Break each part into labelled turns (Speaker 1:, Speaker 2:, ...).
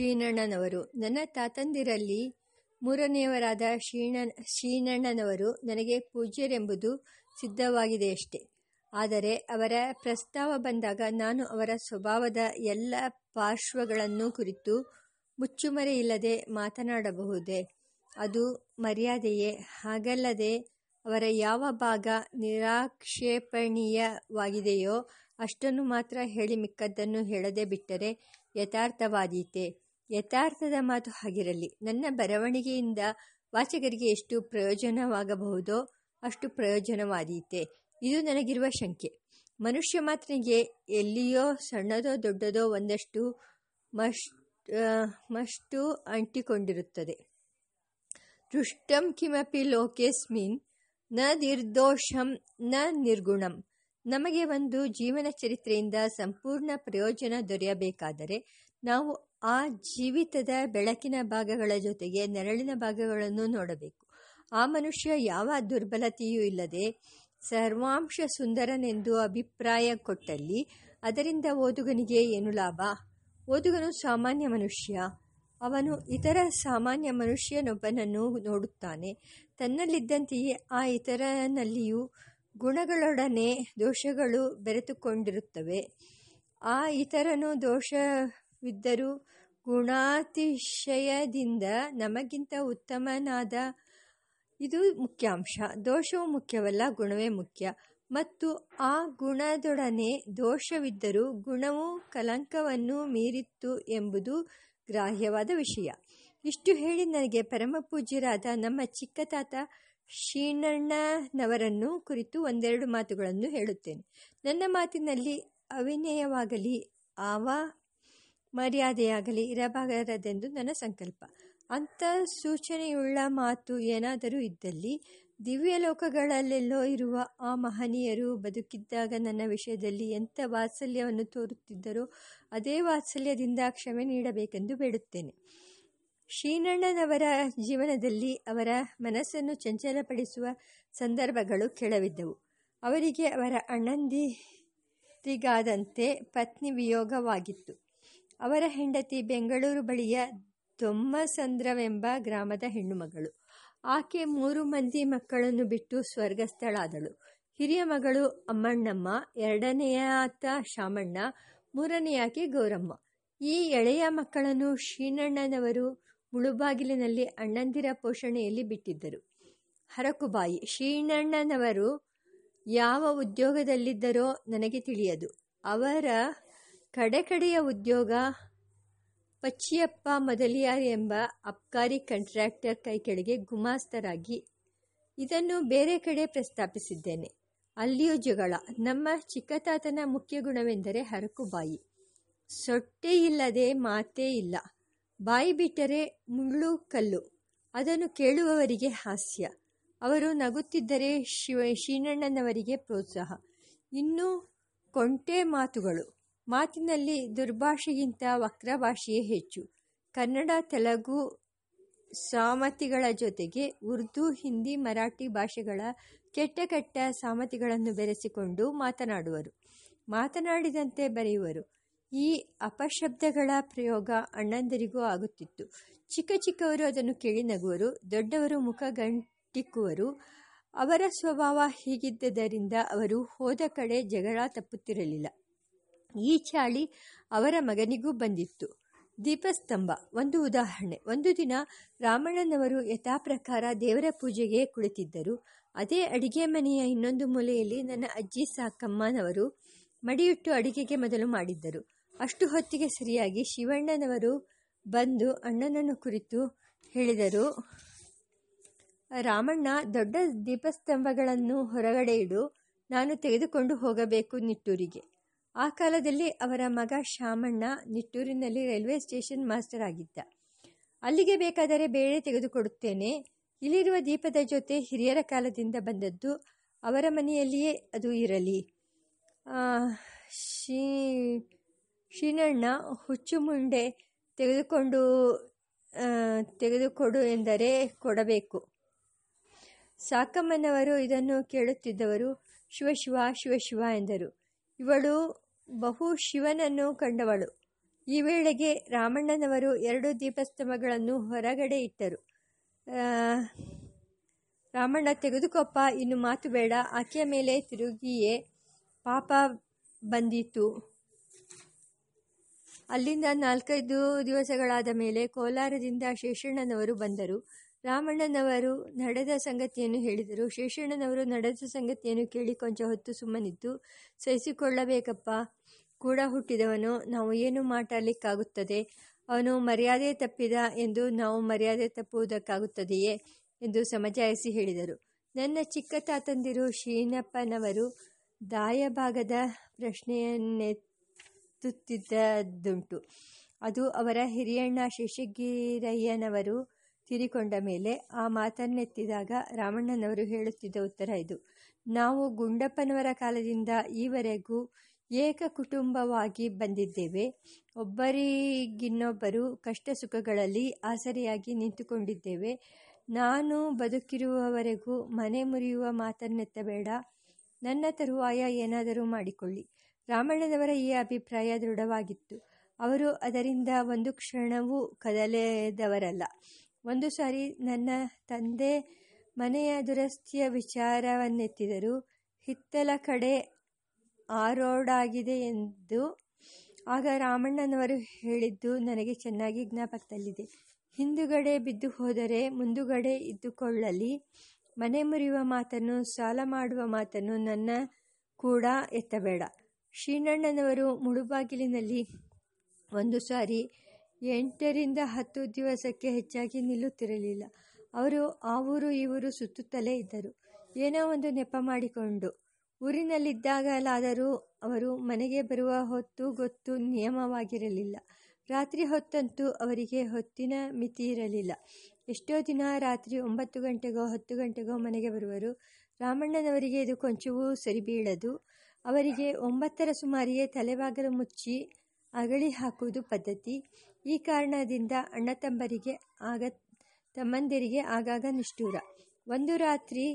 Speaker 1: ಶ್ರೀನಣ್ಣನವರು. ನನ್ನ ತಾತಂದಿರಲ್ಲಿ ಮೂರನೆಯವರಾದ ಶ್ರೀಣ, ಶ್ರೀನಣ್ಣನವರು ನನಗೆ ಪೂಜ್ಯರೆಂಬುದು ಸಿದ್ಧವಾಗಿದೆಯಷ್ಟೆ ಆದರೆ ಅವರ ಪ್ರಸ್ತಾವ ಬಂದಾಗ ನಾನು ಅವರ ಸ್ವಭಾವದ ಎಲ್ಲ ಪಾರ್ಶ್ವಗಳನ್ನು ಕುರಿತು ಮುಚ್ಚುಮರೆಯಿಲ್ಲದೆ ಮಾತನಾಡಬಹುದೇ? ಅದು ಮರ್ಯಾದೆಯೇ? ಹಾಗಲ್ಲದೆ ಅವರ ಯಾವ ಭಾಗ ನಿರಾಕ್ಷೇಪಣೀಯವಾಗಿದೆಯೋ ಅಷ್ಟನ್ನು ಮಾತ್ರ ಹೇಳಿ ಮಿಕ್ಕದ್ದನ್ನು ಹೇಳದೆ ಬಿಟ್ಟರೆ ಯಥಾರ್ಥವಾದೀತೆ. ಯಥಾರ್ಥದ ಮಾತು ಹಾಗಿರಲಿ. ನನ್ನ ಬರವಣಿಗೆಯಿಂದ ವಾಚಕರಿಗೆ ಎಷ್ಟು ಪ್ರಯೋಜನವಾಗಬಹುದೋ ಅಷ್ಟು ಪ್ರಯೋಜನವಾದೀತೆ. ಇದು ನನಗಿರುವ ಶಂಕೆ. ಮನುಷ್ಯ ಮಾತ್ರನಿಗೆ ಎಲ್ಲಿಯೋ ಸಣ್ಣದೋ ದೊಡ್ಡದೋ ಒಂದಷ್ಟು ಮಷ್ ಮಷ್ಟು ಅಂಟಿಕೊಂಡಿರುತ್ತದೆ. ದೃಷ್ಟಂ ಕಿಮಪಿ ಲೋಕೇಸ್ಮಿನ್, ನ ನಿರ್ದೋಷಂ, ನ ನಿರ್ಗುಣಂ. ನಮಗೆ ಒಂದು ಜೀವನ ಚರಿತ್ರೆಯಿಂದ ಸಂಪೂರ್ಣ ಪ್ರಯೋಜನ ದೊರೆಯಬೇಕಾದರೆ ನಾವು ಆ ಜೀವಿತದ ಬೆಳಕಿನ ಭಾಗಗಳ ಜೊತೆಗೆ ನೆರಳಿನ ಭಾಗಗಳನ್ನು ನೋಡಬೇಕು. ಆ ಮನುಷ್ಯ ಯಾವ ದುರ್ಬಲತೆಯೂ ಇಲ್ಲದೆ ಸರ್ವಾಂಶ ಸುಂದರನೆಂದು ಅಭಿಪ್ರಾಯ ಕೊಟ್ಟಲ್ಲಿ ಅದರಿಂದ ಓದುಗನಿಗೆ ಏನು ಲಾಭ? ಓದುಗನು ಸಾಮಾನ್ಯ ಮನುಷ್ಯ. ಅವನು ಇತರ ಸಾಮಾನ್ಯ ಮನುಷ್ಯನೊಬ್ಬನನ್ನು ನೋಡುತ್ತಾನೆ. ತನ್ನಲ್ಲಿದ್ದಂತೆಯೇ ಆ ಇತರನಲ್ಲಿಯೂ ಗುಣಗಳೊಡನೆ ದೋಷಗಳು ಬೆರೆತುಕೊಂಡಿರುತ್ತವೆ. ಆ ಇತರನು ದೋಷವಿದ್ದರೂ ಗುಣಾತಿಶಯದಿಂದ ನಮಗಿಂತ ಉತ್ತಮನಾದ ಇದು ಮುಖ್ಯಾಂಶ ದೋಷವು ಮುಖ್ಯವಲ್ಲ, ಗುಣವೇ ಮುಖ್ಯ. ಮತ್ತು ಆ ಗುಣದೊಡನೆ ದೋಷವಿದ್ದರೂ ಗುಣವು ಕಲಂಕವನ್ನು ಮೀರಿತ್ತು ಎಂಬುದು ಗ್ರಾಹ್ಯವಾದ ವಿಷಯ. ಇಷ್ಟು ಹೇಳಿ ನನಗೆ ಪರಮಪೂಜ್ಯರಾದ ನಮ್ಮ ಚಿಕ್ಕ ತಾತ ಶ್ರೀನಣ್ಣನವರನ್ನು ಕುರಿತು ಒಂದೆರಡು ಮಾತುಗಳನ್ನು ಹೇಳುತ್ತೇನೆ. ನನ್ನ ಮಾತಿನಲ್ಲಿ ಅವಿನಯವಾಗಲಿ, ಆವ ಮರ್ಯಾದೆಯಾಗಲಿ, ಇರಬಾರದೆಂದು ನನ್ನ ಸಂಕಲ್ಪ. ಅಂಥ ಸೂಚನೆಯುಳ್ಳ ಮಾತು ಏನಾದರೂ ಇದ್ದಲ್ಲಿ, ದಿವ್ಯ ಲೋಕಗಳಲ್ಲೆಲ್ಲೋ ಇರುವ ಆ ಮಹನೀಯರು ಬದುಕಿದ್ದಾಗ ನನ್ನ ವಿಷಯದಲ್ಲಿ ಎಂಥ ವಾತ್ಸಲ್ಯವನ್ನು ತೋರುತ್ತಿದ್ದರೋ, ಅದೇ ವಾತ್ಸಲ್ಯದಿಂದ ಕ್ಷಮೆ ನೀಡಬೇಕೆಂದು ಬೇಡುತ್ತೇನೆ. ಶ್ರೀನಣ್ಣನವರ ಜೀವನದಲ್ಲಿ ಅವರ ಮನಸ್ಸನ್ನು ಚಂಚಲಪಡಿಸುವ ಸಂದರ್ಭಗಳು ಕೆಳವಿದ್ದವು. ಅವರಿಗೆ ಅವರ ಅಣ್ಣಂದಿರಿಗಾದಂತೆ ಪತ್ನಿ ವಿಯೋಗವಾಗಿತ್ತು. ಅವರ ಹೆಂಡತಿ ಬೆಂಗಳೂರು ಬಳಿಯ ದೊಮ್ಮಸಂದ್ರವೆಂಬ ಗ್ರಾಮದ ಹೆಣ್ಣುಮಗಳು. ಆಕೆ ಮೂರು ಮಂದಿ ಮಕ್ಕಳನ್ನು ಬಿಟ್ಟು ಸ್ವರ್ಗಸ್ಥಳಾದಳು. ಹಿರಿಯ ಮಗಳು ಅಮ್ಮಣ್ಣಮ್ಮ ಎರಡನೆಯಾತ ಶಾಮಣ್ಣ ಮೂರನೆಯಾಕೆ ಗೌರಮ್ಮ. ಈ ಎಳೆಯ ಮಕ್ಕಳನ್ನು ಶ್ರೀನಣ್ಣನವರು ಮುಳುಬಾಗಿಲಿನಲ್ಲಿ ಅಣ್ಣಂದಿರ ಪೋಷಣೆಯಲ್ಲಿ ಬಿಟ್ಟಿದ್ದರು. ಹರಕುಬಾಯಿ ಶ್ರೀನಣ್ಣನವರು ಯಾವ ಉದ್ಯೋಗದಲ್ಲಿದ್ದರೋ ನನಗೆ ತಿಳಿಯದು. ಅವರ ಕಡೆಕಡೆಯ ಉದ್ಯೋಗ, ಪಚ್ಚಿಯಪ್ಪ ಮೊದಲಿಯಾರ್ ಎಂಬ ಅಬ್ಕಾರಿ ಕೈ ಕೈಕೆಳಗೆ ಗುಮಾಸ್ತರಾಗಿ ಇದನ್ನು ಬೇರೆ ಕಡೆ ಪ್ರಸ್ತಾಪಿಸಿದ್ದೇನೆ. ಅಲ್ಲಿಯೂ ಜಗಳ. ನಮ್ಮ ಚಿಕ್ಕತಾತನ ಮುಖ್ಯ ಗುಣವೆಂದರೆ ಹರಕು ಬಾಯಿ. ಸೊಟ್ಟೆ ಇಲ್ಲದೆ ಮಾತೇ ಇಲ್ಲ. ಬಾಯಿ ಬಿಟ್ಟರೆ ಮುಳ್ಳು ಕಲ್ಲು. ಅದನ್ನು ಕೇಳುವವರಿಗೆ ಹಾಸ್ಯ. ಅವರು ನಗುತ್ತಿದ್ದರೆ ಶಿವ ಶೀನಣ್ಣನವರಿಗೆ ಪ್ರೋತ್ಸಾಹ. ಇನ್ನು ಕೊಂಟೆ ಮಾತುಗಳು. ಮಾತಿನಲ್ಲಿ ದುರ್ಭಾಷೆಗಿಂತ ವಕ್ರಭಾಷೆಯೇ ಹೆಚ್ಚು. ಕನ್ನಡ, ತೆಲುಗು ಸಾಮತಿಗಳ ಜೊತೆಗೆ ಉರ್ದು, ಹಿಂದಿ, ಮರಾಠಿ ಭಾಷೆಗಳ ಕೆಟ್ಟ ಕೆಟ್ಟ ಸಾಮತಿಗಳನ್ನು ಬೆರೆಸಿಕೊಂಡು ಮಾತನಾಡುವರು. ಮಾತನಾಡಿದಂತೆ ಬರೆಯುವರು. ಈ ಅಪಶಬ್ದಗಳ ಪ್ರಯೋಗ ಅಣ್ಣಂದರಿಗೂ ಆಗುತ್ತಿತ್ತು. ಚಿಕ್ಕ ಚಿಕ್ಕವರು ಅದನ್ನು ಕೇಳಿ ನಗುವರು. ದೊಡ್ಡವರು ಮುಖ ಗಂಟಿಕ್ಕುವರು. ಅವರ ಸ್ವಭಾವ ಹೀಗಿದ್ದರಿಂದ ಅವರು ಹೋದ ಕಡೆ ಜಗಳ ತಪ್ಪುತ್ತಿರಲಿಲ್ಲ. ಈ ಚಾಳಿ ಅವರ ಮಗನಿಗೂ ಬಂದಿತ್ತು. ದೀಪಸ್ತಂಭ, ಒಂದು ಉದಾಹರಣೆ. ಒಂದು ದಿನ ರಾಮಣ್ಣನವರು ಯಥಾಪ್ರಕಾರ ದೇವರ ಪೂಜೆಗೆ ಕುಳಿತಿದ್ದರು. ಅದೇ ಅಡಿಗೆ ಮನೆಯ ಇನ್ನೊಂದು ಮೂಲೆಯಲ್ಲಿ ನನ್ನ ಅಜ್ಜಿ ಸಾಕಮ್ಮನವರು ಮಡಿಯಿಟ್ಟು ಅಡಿಗೆಗೆ ಮೊದಲು ಮಾಡಿದ್ದರು. ಅಷ್ಟು ಹೊತ್ತಿಗೆ ಸರಿಯಾಗಿ ಶಿವಣ್ಣನವರು ಬಂದು ಅಣ್ಣನನ್ನು ಕುರಿತು ಹೇಳಿದರು, ರಾಮಣ್ಣ, ದೊಡ್ಡ ದೀಪಸ್ತಂಭಗಳನ್ನು ಹೊರಗಡೆ ಇಡು. ನಾನು ತೆಗೆದುಕೊಂಡು ಹೋಗಬೇಕು ನಿಟ್ಟೂರಿಗೆ. ಆ ಕಾಲದಲ್ಲಿ ಅವರ ಮಗ ಶಾಮಣ್ಣ ನಿಟ್ಟೂರಿನಲ್ಲಿ ರೈಲ್ವೆ ಸ್ಟೇಷನ್ ಮಾಸ್ಟರ್ ಆಗಿದ್ದ. ಅಲ್ಲಿಗೆ ಬೇಕಾದರೆ ಬೇಳೆ ತೆಗೆದುಕೊಡುತ್ತೇನೆ. ಇಲ್ಲಿರುವ ದೀಪದ ಜೊತೆ ಹಿರಿಯರ ಕಾಲದಿಂದ ಬಂದದ್ದು ಅವರ ಮನೆಯಲ್ಲಿಯೇ ಅದು ಇರಲಿ. ಶೀ ಶ್ರೀನಣ್ಣ ಹುಚ್ಚು ಮುಂಡೆ ತೆಗೆದುಕೊಂಡು ತೆಗೆದುಕೊಡು ಎಂದರೆ ಕೊಡಬೇಕು. ಸಾಕಮ್ಮನವರು ಇದನ್ನು ಕೇಳುತ್ತಿದ್ದವರು ಶಿವಶಿವ ಶಿವಶಿವ ಶಿವ ಶಿವ ಎಂದರು. ಇವಳು ಬಹು ಶಿವನನ್ನು ಕಂಡವಳು. ಈ ವೇಳೆಗೆ ರಾಮಣ್ಣನವರು ಎರಡು ದೀಪಸ್ತಂಭಗಳನ್ನು ಹೊರಗಡೆ ಇಟ್ಟರು. ರಾಮಣ್ಣ ತೆಗೆದುಕೊಪ್ಪ, ಇನ್ನು ಮಾತು ಬೇಡ. ಆಕೆಯ ಮೇಲೆ ತಿರುಗಿಯೇ ಪಾಪ ಬಂದಿತು ಅಲ್ಲಿಂದ ನಾಲ್ಕೈದು ದಿವಸಗಳಾದ ಮೇಲೆ ಕೋಲಾರದಿಂದ ಶೇಷಣ್ಣನವರು ಬಂದರು. ರಾಮಣ್ಣನವರು ನಡೆದ ಸಂಗತಿಯನ್ನು ಹೇಳಿದರು. ಶೇಷಣ್ಣನವರು ನಡೆದ ಸಂಗತಿಯನ್ನು ಕೇಳಿ ಕೊಂಚ ಹೊತ್ತು ಸುಮ್ಮನಿದ್ದು, ಸಹಿಸಿಕೊಳ್ಳಬೇಕಪ್ಪ, ಕೂಡ ಹುಟ್ಟಿದವನು, ನಾವು ಏನು ಮಾಡಲಿಕ್ಕಾಗುತ್ತದೆ ಅವನು ಮರ್ಯಾದೆ ತಪ್ಪಿದ ಎಂದು ನಾವು ಮರ್ಯಾದೆ ತಪ್ಪುವುದಕ್ಕಾಗುತ್ತದೆಯೇ ಎಂದು ಸಮಜಾಯಿಸಿ ಹೇಳಿದರು. ನನ್ನ ಚಿಕ್ಕ ತಾತಂದಿರು ಶೀನಪ್ಪನವರು ದಾಯಭಾಗದ ಪ್ರಶ್ನೆಯನ್ನೆತ್ತುತ್ತಿದ್ದುದುಂಟು. ಅದು ಅವರ ಹಿರಿಯಣ್ಣ ಶೇಷಗಿರಯ್ಯನವರು ತೀರಿಕೊಂಡ ಮೇಲೆ ಆ ಮಾತನ್ನೆತ್ತಿದಾಗ ರಾಮಣ್ಣನವರು ಹೇಳುತ್ತಿದ್ದ ಉತ್ತರ ಇದು. ನಾವು ಗುಂಡಪ್ಪನವರ ಕಾಲದಿಂದ ಈವರೆಗೂ ಏಕ ಕುಟುಂಬವಾಗಿ ಬಂದಿದ್ದೇವೆ. ಒಬ್ಬರಿಗಿನ್ನೊಬ್ಬರು ಕಷ್ಟ ಸುಖಗಳಲ್ಲಿ ಆಸರೆಯಾಗಿ ನಿಂತುಕೊಂಡಿದ್ದೇವೆ. ನಾನು ಬದುಕಿರುವವರೆಗೂ ಮನೆ ಮುರಿಯುವ ಮಾತನ್ನೆತ್ತಬೇಡ. ನನ್ನ ತರುವಾಯ ಏನಾದರೂ ಮಾಡಿಕೊಳ್ಳಿ. ರಾಮಣ್ಣನವರ ಈ ಅಭಿಪ್ರಾಯ ದೃಢವಾಗಿತ್ತು. ಅವರು ಅದರಿಂದ ಒಂದು ಕ್ಷಣವೂ ಕದಲೆದವರಲ್ಲ. ಒಂದು ಸಾರಿ ನನ್ನ ತಂದೆ ಮನೆಯ ದುರಸ್ತಿಯ ವಿಚಾರವನ್ನೆತ್ತಿದರು. ಹಿತ್ತಲ ಕಡೆ ಆರೋಡಾಗಿದೆ ಎಂದು ಆಗ ರಾಮಣ್ಣನವರು ಹೇಳಿದ್ದು ನನಗೆ ಚೆನ್ನಾಗಿ ಜ್ಞಾಪಕದಲ್ಲಿದೆ. ಹಿಂದುಗಡೆ ಬಿದ್ದು ಹೋದರೆ ಮುಂದುಗಡೆ ಇದ್ದುಕೊಳ್ಳಲಿ. ಮನೆ ಮುರಿಯುವ ಮಾತನ್ನು, ಸಾಲ ಮಾಡುವ ಮಾತನ್ನು ನನ್ನ ಕೂಡ ಎತ್ತಬೇಡ. ಶ್ರೀನಣ್ಣನವರು ಮುಳುಬಾಗಿಲಿನಲ್ಲಿ ಒಂದು ಸಾರಿ ಎಂಟರಿಂದ ಹತ್ತು ದಿವಸಕ್ಕೆ ಹೆಚ್ಚಾಗಿ ನಿಲ್ಲುತ್ತಿರಲಿಲ್ಲ. ಅವರು ಆ ಊರು ಈ ಊರು ಸುತ್ತುತ್ತಲೇ ಇದ್ದರು. ಏನೋ ಒಂದು ನೆಪ ಮಾಡಿಕೊಂಡು ಊರಿನಲ್ಲಿದ್ದಾಗಲಾದರೂ ಅವರು ಮನೆಗೆ ಬರುವ ಹೊತ್ತು ಗೊತ್ತು ನಿಯಮವಾಗಿರಲಿಲ್ಲ. ರಾತ್ರಿ ಹೊತ್ತಂತೂ ಅವರಿಗೆ ಹೊತ್ತಿನ ಮಿತಿ ಇರಲಿಲ್ಲ. ಎಷ್ಟೋ ದಿನ ರಾತ್ರಿ ಒಂಬತ್ತು ಗಂಟೆಗೋ ಹತ್ತು ಗಂಟೆಗೋ ಮನೆಗೆ ಬರುವರು. ರಾಮಣ್ಣನವರಿಗೆ ಇದು ಕೊಂಚವೂ ಸರಿಬೀಳದು. ಅವರಿಗೆ ಒಂಬತ್ತರ ಸುಮಾರಿಗೆ ತಲೆಬಾಗಲು ಮುಚ್ಚಿ ಅಗಳಿ ಹಾಕುವುದು ಪದ್ಧತಿ. ಈ ಕಾರಣದಿಂದ ಅಣ್ಣ ತಂಬರಿಗೆ ಆಗ, ತಮ್ಮಂದಿರಿಗೆ ಆಗಾಗ ನಿಷ್ಠೂರ. ಒಂದು ರಾತ್ರಿ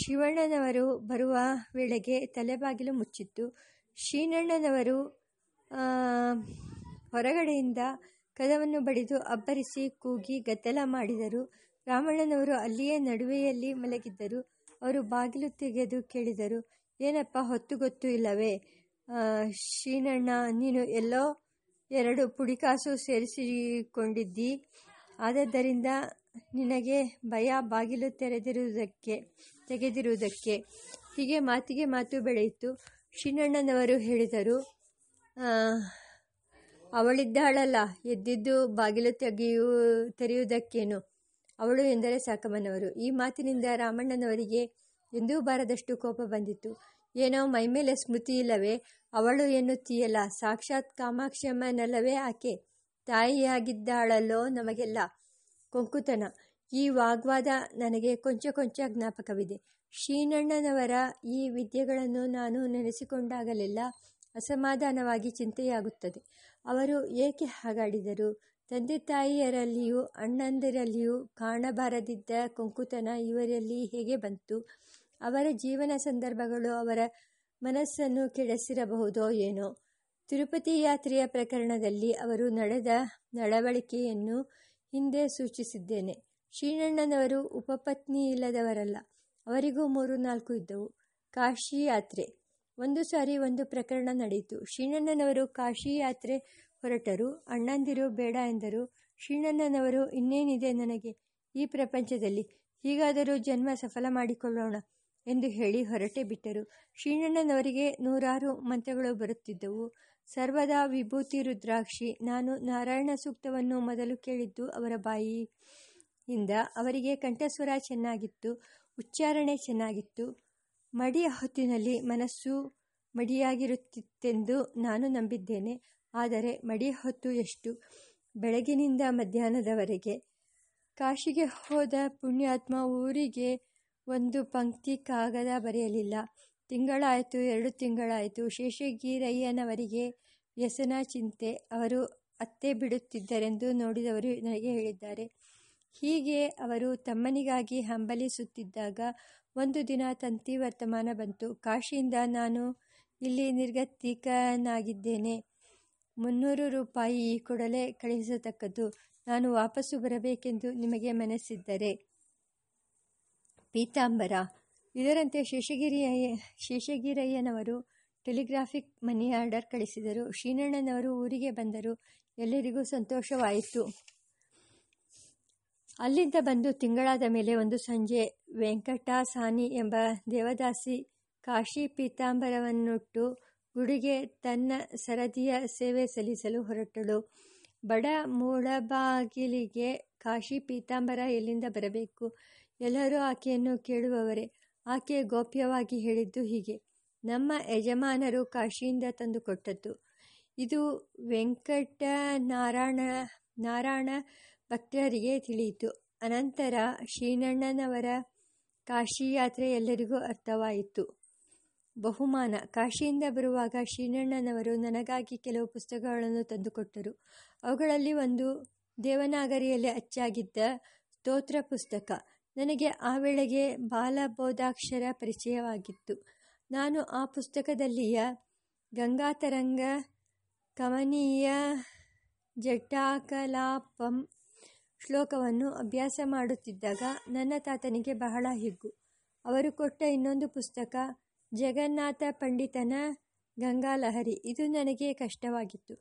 Speaker 1: ಶಿವಣ್ಣನವರು ಬರುವ ವೇಳೆಗೆ ತಲೆಬಾಗಿಲು ಮುಚ್ಚಿತ್ತು. ಶ್ರೀನಣ್ಣನವರು ಹೊರಗಡೆಯಿಂದ ಕದವನ್ನು ಬಡಿದು ಅಬ್ಬರಿಸಿ ಕೂಗಿ ಗದ್ದಲ ಮಾಡಿದರು. ರಾಮಣ್ಣನವರು ಅಲ್ಲಿಯೇ ನಡುವೆಯಲ್ಲಿ ಮಲಗಿದ್ದರು. ಅವರು ಬಾಗಿಲು ತೆಗೆದು ಕೇಳಿದರು, ಏನಪ್ಪ, ಹೊತ್ತು ಗೊತ್ತು ಇಲ್ಲವೇ? ಶ್ರೀನಣ್ಣ, ನೀನು ಎಲ್ಲೋ ಎರಡು ಪುಡಿಕಾಸು ಸೇರಿಸಿಕೊಂಡಿದ್ದಿ. ಆದದ್ದರಿಂದ ನಿನಗೆ ಭಯ ಬಾಗಿಲು ತೆರೆದಿರುವುದಕ್ಕೆ, ತೆಗೆದಿರುವುದಕ್ಕೆ. ಹೀಗೆ ಮಾತಿಗೆ ಮಾತು ಬೆಳೆಯಿತು. ಶ್ರೀನಣ್ಣನವರು ಹೇಳಿದರು ಅವಳಿದ್ದಾಳಲ್ಲ, ಎದ್ದಿದ್ದು ಬಾಗಿಲು ತೆಗೆಯು, ತೆರೆಯುವುದಕ್ಕೇನು? ಅವಳು ಎಂದರೆ ಸಾಕಮ್ಮನವರು. ಈ ಮಾತಿನಿಂದ ರಾಮಣ್ಣನವರಿಗೆ ಎಂದೂ ಬಾರದಷ್ಟು ಕೋಪ ಬಂದಿತ್ತು. ಏನೋ ಮೈಮೇಲೆ ಸ್ಮೃತಿ ಇಲ್ಲವೇ? ಅವಳು ಎನ್ನುತ್ತೀಯಲ್ಲ? ಸಾಕ್ಷಾತ್ ಕಾಮಾಕ್ಷಮ್ಮನಲ್ಲವೇ ಆಕೆ? ತಾಯಿಯಾಗಿದ್ದಾಳಲ್ಲೋ ನಮಗೆಲ್ಲ? ಕೊಂಕುತನ. ಈ ವಾಗ್ವಾದ ನನಗೆ ಕೊಂಚ ಕೊಂಚ ಜ್ಞಾಪಕವಿದೆ. ಶ್ರೀನಣ್ಣನವರ ಈ ವಿದ್ಯೆಗಳನ್ನು ನಾನು ನೆನೆಸಿಕೊಂಡಾಗಲೆಲ್ಲ ಅಸಮಾಧಾನವಾಗಿ ಚಿಂತೆಯಾಗುತ್ತದೆ. ಅವರು ಏಕೆ ಹಾಗಾಡಿದರು? ತಂದೆ ತಾಯಿಯರಲ್ಲಿಯೂ ಅಣ್ಣಂದಿರಲ್ಲಿಯೂ ಕಾಣಬಾರದಿದ್ದ ಕೊಂಕುತನ ಇವರಲ್ಲಿ ಹೇಗೆ ಬಂತು? ಅವರ ಜೀವನ ಸಂದರ್ಭಗಳು ಅವರ ಮನಸ್ಸನ್ನು ಕೆಡಿಸಿರಬಹುದೋ ಏನೋ. ತಿರುಪತಿ ಯಾತ್ರೆಯ ಪ್ರಕರಣದಲ್ಲಿ ಅವರು ನಡೆದ ನಡವಳಿಕೆಯನ್ನು ಹಿಂದೆ ಸೂಚಿಸಿದ್ದೇನೆ. ಶ್ರೀನಣ್ಣನವರು ಉಪಪತ್ನಿ ಇಲ್ಲದವರಲ್ಲ, ಅವರಿಗೂ ಮೂರು ನಾಲ್ಕು ಇದ್ದವು. ಕಾಶಿ ಯಾತ್ರೆ. ಒಂದು ಸಾರಿ ಒಂದು ಪ್ರಕರಣ ನಡೆಯಿತು. ಶ್ರೀನಣ್ಣನವರು ಕಾಶಿ ಯಾತ್ರೆ ಹೊರಟರು. ಅಣ್ಣಂದಿರು ಬೇಡ ಎಂದರು. ಶ್ರೀನಣ್ಣನವರು ಇನ್ನೇನಿದೆ ನನಗೆ? ಈ ಪ್ರಪಂಚದಲ್ಲಿ ಹೀಗಾದರೂ ಜನ್ಮ ಸಫಲ ಮಾಡಿಕೊಳ್ಳೋಣ. ಎಂದು ಹೇಳಿ ಹೊರಟೆ ಬಿಟ್ಟರು. ಶ್ರೀಣ್ಣನವರಿಗೆ ನೂರಾರು ಮಂತ್ರಗಳು ಬರುತ್ತಿದ್ದವು. ಸರ್ವದಾ ವಿಭೂತಿ ರುದ್ರಾಕ್ಷಿ, ನಾನು ನಾರಾಯಣ ಸೂಕ್ತವನ್ನು ಮೊದಲು ಕೇಳಿದ್ದು ಅವರ ಬಾಯಿಯಿಂದ. ಅವರಿಗೆ ಕಂಠಸ್ವರ ಚೆನ್ನಾಗಿತ್ತು, ಉಚ್ಚಾರಣೆ ಚೆನ್ನಾಗಿತ್ತು. ಮಡಿಯ ಹೊತ್ತಿನಲ್ಲಿ ಮನಸ್ಸು ಮಡಿಯಾಗಿರುತ್ತಿತ್ತೆಂದು ನಾನು ನಂಬಿದ್ದೇನೆ. ಆದರೆ ಮಡಿಯ ಹೊತ್ತು ಎಷ್ಟು? ಬೆಳಗಿನಿಂದ ಮಧ್ಯಾಹ್ನದವರೆಗೆ. ಕಾಶಿಗೆ ಹೋದ ಪುಣ್ಯಾತ್ಮ ಊರಿಗೆ ಒಂದು ಪಂಕ್ತಿ ಕಾಗದ ಬರೆಯಲಿಲ್ಲ. ತಿಂಗಳಾಯಿತು, ಎರಡು ತಿಂಗಳಾಯಿತು. ಶೇಷಗಿರಯ್ಯನವರಿಗೆ ವ್ಯಸನ ಚಿಂತೆ. ಅವರು ಅತ್ತೆ ಬಿಡುತ್ತಿದ್ದರೆಂದು ನೋಡಿದವರು ನನಗೆ ಹೇಳಿದ್ದಾರೆ. ಹೀಗೆ ಅವರು ತಮ್ಮನಿಗಾಗಿ ಹಂಬಲಿಸುತ್ತಿದ್ದಾಗ ಒಂದು ದಿನ ತಂತಿ ವರ್ತಮಾನ ಬಂತು. ಕಾಶಿಯಿಂದ ನಾನು ಇಲ್ಲಿ ನಿರ್ಗತಿಕನಾಗಿದ್ದೇನೆ. ಮುನ್ನೂರು ರೂಪಾಯಿ ಕೊಡಲೇ ಕಳಿಸತಕ್ಕದ್ದು. ನಾನು ವಾಪಸ್ಸು ಬರಬೇಕೆಂದು ನಿಮಗೆ ಮನಸ್ಸಿದ್ದರೆ. ಪೀತಾಂಬರ. ಇದರಂತೆ ಶೇಷಗಿರಿಯ ಶೇಷಗಿರಯ್ಯನವರು ಟೆಲಿಗ್ರಾಫಿಕ್ ಮನಿ ಆರ್ಡರ್ ಕಳಿಸಿದರು. ಶ್ರೀನಣ್ಣನವರು ಊರಿಗೆ ಬಂದರು. ಎಲ್ಲರಿಗೂ ಸಂತೋಷವಾಯಿತು. ಅಲ್ಲಿಂದ ಬಂದು ತಿಂಗಳಾದ ಮೇಲೆ ಒಂದು ಸಂಜೆ ವೆಂಕಟಾಸಾನಿ ಎಂಬ ದೇವದಾಸಿ ಕಾಶಿ ಪೀತಾಂಬರವನ್ನುಟ್ಟು ಗುಡಿಗೆ ತನ್ನ ಸರದಿಯ ಸೇವೆ ಸಲ್ಲಿಸಲು ಹೊರಟಳು. ಬಡ ಮೂಳಬಾಗಿಲಿಗೆ ಕಾಶಿ ಪೀತಾಂಬರ ಎಲ್ಲಿಂದ ಬರಬೇಕು? ಎಲ್ಲರೂ ಆಕೆಯನ್ನು ಕೇಳುವವರೇ. ಆಕೆ ಗೋಪ್ಯವಾಗಿ ಹೇಳಿದ್ದು ಹೀಗೆ. ನಮ್ಮ ಯಜಮಾನರು ಕಾಶಿಯಿಂದ ತಂದು ಕೊಟ್ಟದ್ದು. ಇದು ವೆಂಕಟನಾರಾಯಣ, ನಾರಾಯಣ ಭಕ್ತರಿಗೆ ತಿಳಿಯಿತು. ಅನಂತರ ಶ್ರೀನಣ್ಣನವರ ಕಾಶಿ ಯಾತ್ರೆ ಎಲ್ಲರಿಗೂ ಅರ್ಥವಾಯಿತು. ಬಹುಮಾನ. ಕಾಶಿಯಿಂದ ಬರುವಾಗ ಶ್ರೀನಣ್ಣನವರು ನನಗಾಗಿ ಕೆಲವು ಪುಸ್ತಕಗಳನ್ನು ತಂದುಕೊಟ್ಟರು ಅವುಗಳಲ್ಲಿ ಒಂದು ದೇವನಾಗರಿಯಲ್ಲಿ ಅಚ್ಚಾಗಿದ್ದ ಸ್ತೋತ್ರ ಪುಸ್ತಕ. ನನಗೆ ಆ ವೇಳೆಗೆ ಬಾಲಬೋಧಾಕ್ಷರ ಪರಿಚಯವಾಗಿತ್ತು. ನಾನು ಆ ಪುಸ್ತಕದಲ್ಲಿಯ ಗಂಗಾತರಂಗ ಕಮನೀಯ ಜಟಾಕಲಾಪಂ ಶ್ಲೋಕವನ್ನು ಅಭ್ಯಾಸ ಮಾಡುತ್ತಿದ್ದಾಗ ನನ್ನ ತಾತನಿಗೆ ಬಹಳ ಹಿಗ್ಗು. ಅವರು ಕೊಟ್ಟ ಇನ್ನೊಂದು ಪುಸ್ತಕ, ಜಗನ್ನಾಥ ಪಂಡಿತನ ಗಂಗಾಲಹರಿ. ಇದು ನನಗೆ ಕಷ್ಟವಾಗಿತ್ತು.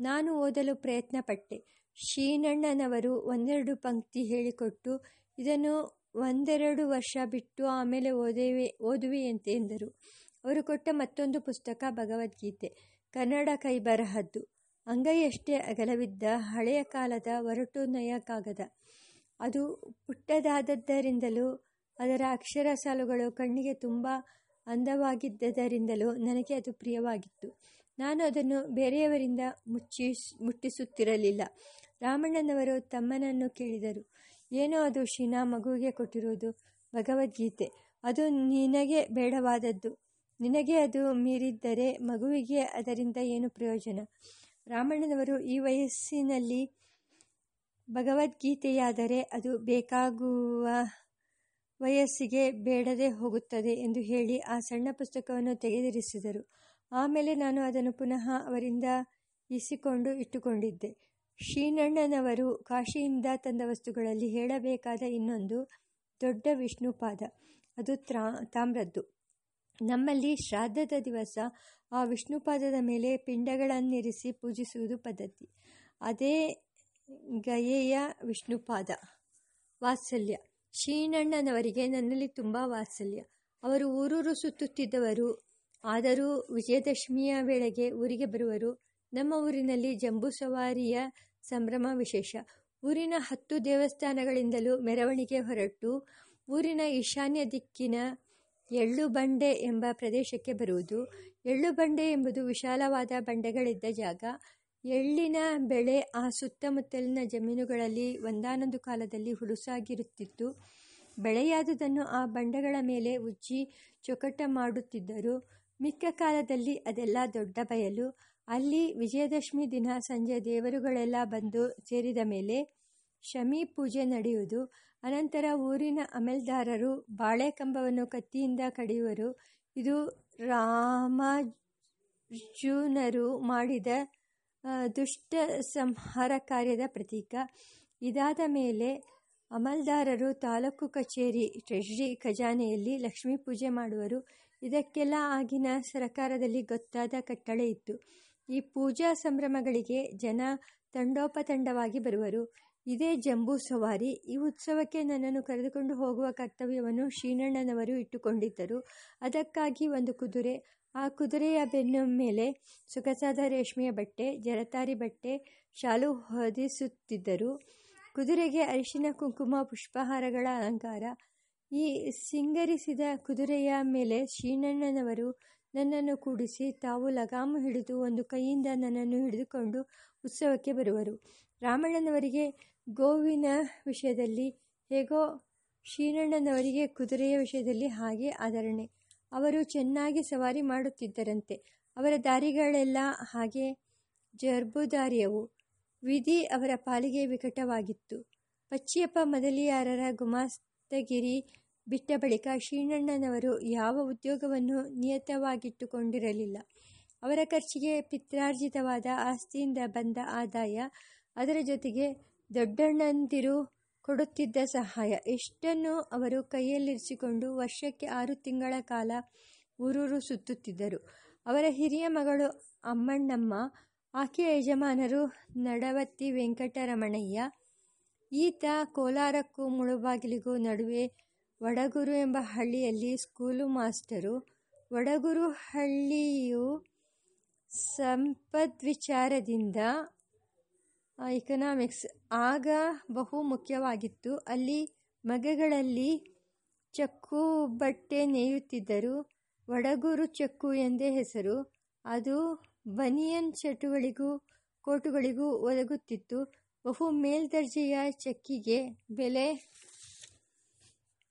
Speaker 1: ನಾನು ಓದಲು ಪ್ರಯತ್ನಪಟ್ಟೆ. ಶ್ರೀನಣ್ಣನವರು ಒಂದೆರಡು ಪಂಕ್ತಿ ಹೇಳಿಕೊಟ್ಟು ಇದನ್ನು ಒಂದೆರಡು ವರ್ಷ ಬಿಟ್ಟು ಆಮೇಲೆ ಓದುವೆ ಓದುವೆಯಂತೆ ಎಂದರು. ಅವರು ಕೊಟ್ಟ ಮತ್ತೊಂದು ಪುಸ್ತಕ ಭಗವದ್ಗೀತೆ, ಕನ್ನಡ ಕೈ ಬರಹದ್ದು. ಅಂಗೈಯಷ್ಟೇ ಅಗಲವಿದ್ದ ಹಳೆಯ ಕಾಲದ ಒರಟು ನಯ ಕಾಗದ ಅದು ಪುಟ್ಟದಾದದ್ದರಿಂದಲೂ, ಅದರ ಅಕ್ಷರ ಸಾಲುಗಳು ಕಣ್ಣಿಗೆ ತುಂಬ ಅಂದವಾಗಿದ್ದದರಿಂದಲೂ ನನಗೆ ಅದು ಪ್ರಿಯವಾಗಿತ್ತು. ನಾನು ಅದನ್ನು ಬೇರೆಯವರಿಂದ ಮುಚ್ಚಿ ಮುಟ್ಟಿಸುತ್ತಿರಲಿಲ್ಲ. ರಾಮಣ್ಣನವರು ತಮ್ಮನನ್ನು ಕೇಳಿದರು. ಏನೋ ಅದು ಶೀನಾ ಮಗುವಿಗೆ ಕೊಟ್ಟಿರುವುದು ಭಗವದ್ಗೀತೆ. ಅದು ನಿನಗೆ ಬೇಡವಾದದ್ದು. ನಿನಗೆ ಅದು ಮೀರಿದ್ದರೆ ಮಗುವಿಗೆ ಅದರಿಂದ ಏನು ಪ್ರಯೋಜನ? ರಾಮಣ್ಣನವರು ಈ ವಯಸ್ಸಿನಲ್ಲಿ ಭಗವದ್ಗೀತೆಯಾದರೆ ಅದು ಬೇಕಾಗುವ ವಯಸ್ಸಿಗೆ ಬೇಡದೆ ಹೋಗುತ್ತದೆ ಎಂದು ಹೇಳಿ ಆ ಸಣ್ಣ ಪುಸ್ತಕವನ್ನು ತೆಗೆದಿರಿಸಿದರು. ಆಮೇಲೆ ನಾನು ಅದನ್ನು ಪುನಃ ಅವರಿಂದ ಇಸಿಕೊಂಡು ಇಟ್ಟುಕೊಂಡಿದ್ದೆ. ಶ್ರೀನಣ್ಣನವರು ಕಾಶಿಯಿಂದ ತಂದ ವಸ್ತುಗಳಲ್ಲಿ ಹೇಳಬೇಕಾದ ಇನ್ನೊಂದು ದೊಡ್ಡ ವಿಷ್ಣುಪಾದ. ಅದು ತ್ರಾ, ತಾಮ್ರದ್ದು. ನಮ್ಮಲ್ಲಿ ಶ್ರಾದ್ದದ ದಿವಸ ಆ ವಿಷ್ಣುಪಾದದ ಮೇಲೆ ಪಿಂಡಗಳನ್ನಿರಿಸಿ ಪೂಜಿಸುವುದು ಪದ್ಧತಿ. ಅದೇ ಗಯೆಯ ವಿಷ್ಣುಪಾದ. ವಾತ್ಸಲ್ಯ. ಶ್ರೀನಣ್ಣನವರಿಗೆ ನನ್ನಲ್ಲಿ ತುಂಬ ವಾತ್ಸಲ್ಯ. ಅವರು ಊರೂರು ಸುತ್ತುತ್ತಿದ್ದವರು. ಆದರೂ ವಿಜಯದಶಮಿಯ ವೇಳೆಗೆ ಊರಿಗೆ ಬರುವರು. ನಮ್ಮ ಊರಿನಲ್ಲಿ ಜಂಬೂ ಸವಾರಿಯ ಸಂಭ್ರಮ ವಿಶೇಷ. ಊರಿನ ಹತ್ತು ದೇವಸ್ಥಾನಗಳಿಂದಲೂ ಮೆರವಣಿಗೆ ಹೊರಟು ಊರಿನ ಈಶಾನ್ಯ ದಿಕ್ಕಿನ ಎಳ್ಳು ಬಂಡೆ ಎಂಬ ಪ್ರದೇಶಕ್ಕೆ ಬರುವುದು. ಎಳ್ಳು ಬಂಡೆ ಎಂಬುದು ವಿಶಾಲವಾದ ಬಂಡೆಗಳಿದ್ದ ಜಾಗ. ಎಳ್ಳಿನ ಬೆಳೆ ಆ ಸುತ್ತಮುತ್ತಲಿನ ಜಮೀನುಗಳಲ್ಲಿ ಒಂದಾನೊಂದು ಕಾಲದಲ್ಲಿ ಹುಡುಸಾಗಿರುತ್ತಿತ್ತು ಬೆಳೆಯಾದುದನ್ನು ಆ ಬಂಡೆಗಳ ಮೇಲೆ ಉಜ್ಜಿ ಚೊಕಟ ಮಾಡುತ್ತಿದ್ದರು. ಮಿಕ್ಕ ಕಾಲದಲ್ಲಿ ಅದೆಲ್ಲ ದೊಡ್ಡ ಬಯಲು. ಅಲ್ಲಿ ವಿಜಯದಶಮಿ ದಿನ ಸಂಜೆ ದೇವರುಗಳೆಲ್ಲ ಬಂದು ಸೇರಿದ ಮೇಲೆ ಶಮಿ ಪೂಜೆ ನಡೆಯುವುದು. ಅನಂತರ ಊರಿನ ಅಮೆಲ್ದಾರರು ಬಾಳೆಕಂಬವನ್ನು ಕತ್ತಿಯಿಂದ ಕಡಿಯುವರು. ಇದು ರಾಮಜುನರು ಮಾಡಿದ ದುಷ್ಟ ಸಂಹಾರ ಕಾರ್ಯದ ಪ್ರತೀಕ. ಇದಾದ ಮೇಲೆ ಅಮಲ್ದಾರರು ತಾಲೂಕು ಕಚೇರಿ, ಟ್ರೆಷರಿ ಖಜಾನೆಯಲ್ಲಿ ಲಕ್ಷ್ಮೀ ಪೂಜೆ ಮಾಡುವರು. ಇದಕ್ಕೆಲ್ಲ ಆಗಿನ ಸರಕಾರದಲ್ಲಿ ಗೊತ್ತಾದ ಕಟ್ಟಳೆ ಇತ್ತು. ಈ ಪೂಜಾ ಸಂಭ್ರಮಗಳಿಗೆ ಜನ ತಂಡೋಪತಂಡವಾಗಿ ಬರುವರು. ಇದೇ ಜಂಬೂ ಸವಾರಿ. ಈ ಉತ್ಸವಕ್ಕೆ ನನ್ನನ್ನು ಕರೆದುಕೊಂಡು ಹೋಗುವ ಕರ್ತವ್ಯವನ್ನು ಶ್ರೀನಣ್ಣನವರು ಇಟ್ಟುಕೊಂಡಿದ್ದರು. ಅದಕ್ಕಾಗಿ ಒಂದು ಕುದುರೆ, ಆ ಕುದುರೆಯ ಬೆನ್ನ ಮೇಲೆ ಸುಖಸಾದ ರೇಷ್ಮೆಯ ಬಟ್ಟೆ, ಜರತಾರಿ ಬಟ್ಟೆ, ಶಾಲು ಹೊದಿಸುತ್ತಿದ್ದರು. ಕುದುರೆಗೆ ಅರಿಶಿನ, ಕುಂಕುಮ, ಪುಷ್ಪಹಾರಗಳ ಅಲಂಕಾರ. ಈ ಸಿಂಗರಿಸಿದ ಕುದುರೆಯ ಮೇಲೆ ಶ್ರೀನಣ್ಣನವರು ನನ್ನನ್ನು ಕೂಡಿಸಿ ತಾವು ಲಗಾಮು ಹಿಡಿದು ಒಂದು ಕೈಯಿಂದ ನನ್ನನ್ನು ಹಿಡಿದುಕೊಂಡು ಉತ್ಸವಕ್ಕೆ ಬರುವರು. ರಾಮಣ್ಣನವರಿಗೆ ಗೋವಿನ ವಿಷಯದಲ್ಲಿ, ಹೇಗೋ ಶ್ರೀರಣ್ಣನವರಿಗೆ ಕುದುರೆಯ ವಿಷಯದಲ್ಲಿ ಹಾಗೆ ಆಧರಣೆ ಅವರು ಚೆನ್ನಾಗಿ ಸವಾರಿ ಮಾಡುತ್ತಿದ್ದರಂತೆ. ಅವರ ದಾರಿಗಳೆಲ್ಲ ಹಾಗೆ ಜರ್ಬುದಾರಿಯವು. ವಿಧಿ ಅವರ ಪಾಲಿಗೆ ವಿಕಟವಾಗಿತ್ತು. ಪಚ್ಚಿಯಪ್ಪ, ಮದಲಿಯಾರರ ಗುಮಾಸ್ತಗಿರಿ ಬಿಟ್ಟ ಬಳಿಕ ಶ್ರೀಣ್ಣನವರು ಯಾವ ಉದ್ಯೋಗವನ್ನು ನಿಯತವಾಗಿಟ್ಟುಕೊಂಡಿರಲಿಲ್ಲ. ಅವರ ಖರ್ಚಿಗೆ ಪಿತ್ರಾರ್ಜಿತವಾದ ಆಸ್ತಿಯಿಂದ ಬಂದ ಆದಾಯ, ಅದರ ಜೊತೆಗೆ ದೊಡ್ಡಣ್ಣಂದಿರು ಕೊಡುತ್ತಿದ್ದ ಸಹಾಯ ಎಷ್ಟನ್ನು ಅವರು ಕೈಯಲ್ಲಿರಿಸಿಕೊಂಡು ವರ್ಷಕ್ಕೆ ಆರು ತಿಂಗಳ ಕಾಲ ಊರೂರು ಸುತ್ತುತ್ತಿದ್ದರು. ಅವರ ಹಿರಿಯ ಮಗಳು ಅಮ್ಮಣ್ಣಮ್ಮ ಆಕೆಯ ಯಜಮಾನರು ನಡವತ್ತಿ ವೆಂಕಟರಮಣಯ್ಯ, ಈತ ಕೋಲಾರಕ್ಕೂ ಮುಳುಬಾಗಿಲಿಗೂ ನಡುವೆ ವಡಗೂರು ಎಂಬ ಹಳ್ಳಿಯಲ್ಲಿ ಸ್ಕೂಲು ಮಾಸ್ಟರು ವಡಗುರು ಹಳ್ಳಿಯು ಸಂಪದ್ವಿಚಾರದಿಂದ ಇಕನಾಮಿಕ್ಸ್ ಆಗ ಬಹು ಮುಖ್ಯವಾಗಿತ್ತು. ಅಲ್ಲಿ ಮಗೆಗಳಲ್ಲಿ ಚಕ್ಕು ಬಟ್ಟೆ ನೇಯುತ್ತಿದ್ದರು. ವಡಗುರು ಚಕ್ಕು ಎಂದೇ ಹೆಸರು. ಅದು ಬನಿಯನ್ ಚಟುಗಳಿಗೂ ಕೋಟುಗಳಿಗೂ ಒದಗುತ್ತಿತ್ತು. ಬಹು ಮೇಲ್ದರ್ಜೆಯ ಚಕ್ಕಿಗೆ ಬೆಲೆ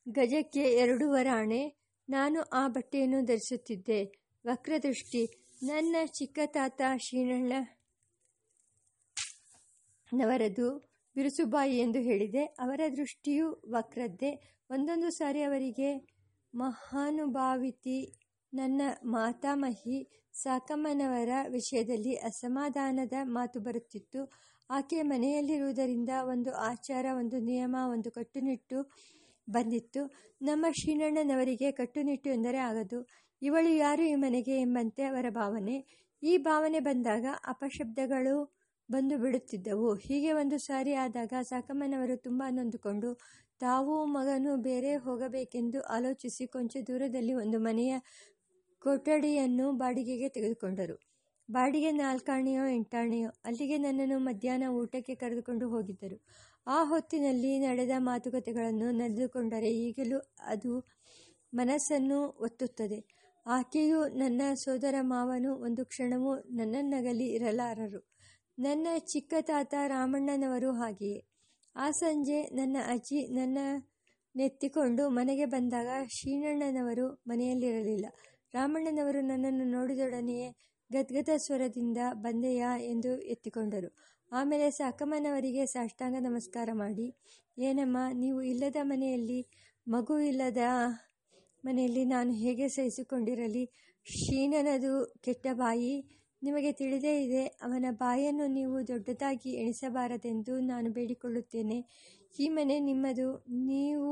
Speaker 1: ಗಜಕ್ಕೆ ಎರಡೂವರಾಣೆ ನಾನು ಆ ಬಟ್ಟೆಯನ್ನು ಧರಿಸುತ್ತಿದ್ದೆ. ವಕ್ರದೃಷ್ಟಿ, ನನ್ನ ಚಿಕ್ಕ ತಾತ ಶ್ರೀನಣ್ಣನವರದು ಬಿರುಸುಬಾಯಿ ಎಂದು ಹೇಳಿದೆ. ಅವರ ದೃಷ್ಟಿಯು ವಕ್ರದ್ದೇ. ಒಂದೊಂದು ಸಾರಿ ಅವರಿಗೆ, ಮಹಾನುಭಾವಿತಿ, ನನ್ನ ಮಾತಾಮಹಿ ಸಾಕಮ್ಮನವರ ವಿಷಯದಲ್ಲಿ ಅಸಮಾಧಾನದ ಮಾತು ಬರುತ್ತಿತ್ತು. ಆಕೆ ಮನೆಯಲ್ಲಿರುವುದರಿಂದ ಒಂದು ಆಚಾರ, ಒಂದು ನಿಯಮ, ಒಂದು ಕಟ್ಟುನಿಟ್ಟು ಬಂದಿತ್ತು. ನಮ್ಮ ಶ್ರೀನಣ್ಣನವರಿಗೆ ಕಟ್ಟುನಿಟ್ಟು ಎಂದರೆ ಆಗದು. ಇವಳು ಯಾರು ಈ ಮನೆಗೆ ಎಂಬಂತೆ ಅವರ ಭಾವನೆ. ಈ ಭಾವನೆ ಬಂದಾಗ ಅಪಶಬ್ದಗಳು ಬಂದು ಬಿಡುತ್ತಿದ್ದವು. ಹೀಗೆ ಒಂದು ಸಾರಿ ಆದಾಗ ಸಾಕಮ್ಮನವರು ತುಂಬ ನೊಂದುಕೊಂಡು, ತಾವು ಮಗನು ಬೇರೆ ಹೋಗಬೇಕೆಂದು ಆಲೋಚಿಸಿ ಕೊಂಚ ದೂರದಲ್ಲಿ ಒಂದು ಮನೆಯ ಕೊಠಡಿಯನ್ನು ಬಾಡಿಗೆಗೆ ತೆಗೆದುಕೊಂಡರು. ಬಾಡಿಗೆ ನಾಲ್ಕಾಣೆಯೋ ಎಂಟಾಣೆಯೋ, ಅಲ್ಲಿಗೆ ನನ್ನನ್ನು ಮಧ್ಯಾಹ್ನ ಊಟಕ್ಕೆ ಕರೆದುಕೊಂಡು ಹೋಗಿದ್ದರು. ಆ ಹೊತ್ತಿನಲ್ಲಿ ನಡೆದ ಮಾತುಕತೆಗಳನ್ನು ನಡೆದುಕೊಂಡರೆ ಈಗಲೂ ಅದು ಮನಸ್ಸನ್ನು ಒತ್ತುತ್ತದೆ. ಆಕೆಯು ನನ್ನ ಸೋದರ ಮಾವನು, ಒಂದು ಕ್ಷಣವೂ ನನ್ನನ್ನಗಲಿ ಇರಲಾರರು. ನನ್ನ ಚಿಕ್ಕ ತಾತ ರಾಮಣ್ಣನವರು ಹಾಗೆಯೇ. ಆ ಸಂಜೆ ನನ್ನ ಅಜ್ಜಿ ನನ್ನ ನೆತ್ತಿಕೊಂಡು ಮನೆಗೆ ಬಂದಾಗ ಶ್ರೀನಣ್ಣನವರು ಮನೆಯಲ್ಲಿರಲಿಲ್ಲ. ರಾಮಣ್ಣನವರು ನನ್ನನ್ನು ನೋಡಿದೊಡನೆಯೇ ಗದ್ಗದ ಸ್ವರದಿಂದ ಬಂದೆಯಾ ಎಂದು ಎತ್ತಿಕೊಂಡರು. ಆಮೇಲೆ ಸಾಕಮ್ಮನವರಿಗೆ ಸಾಷ್ಟಾಂಗ ನಮಸ್ಕಾರ ಮಾಡಿ, ಏನಮ್ಮ, ನೀವು ಇಲ್ಲದ ಮನೆಯಲ್ಲಿ, ಮಗು ಇಲ್ಲದ ಮನೆಯಲ್ಲಿ ನಾನು ಹೇಗೆ ಸಹಿಸಿಕೊಂಡಿರಲಿ? ಶೀನನದು ಕೆಟ್ಟ ಬಾಯಿ ನಿಮಗೆ ತಿಳಿದೇ ಇದೆ, ಅವನ ಬಾಯನ್ನು ನೀವು ದೊಡ್ಡದಾಗಿ ಎಣಿಸಬಾರದೆಂದು ನಾನು ಬೇಡಿಕೊಳ್ಳುತ್ತೇನೆ. ಈ ಮನೆ ನಿಮ್ಮದು, ನೀವು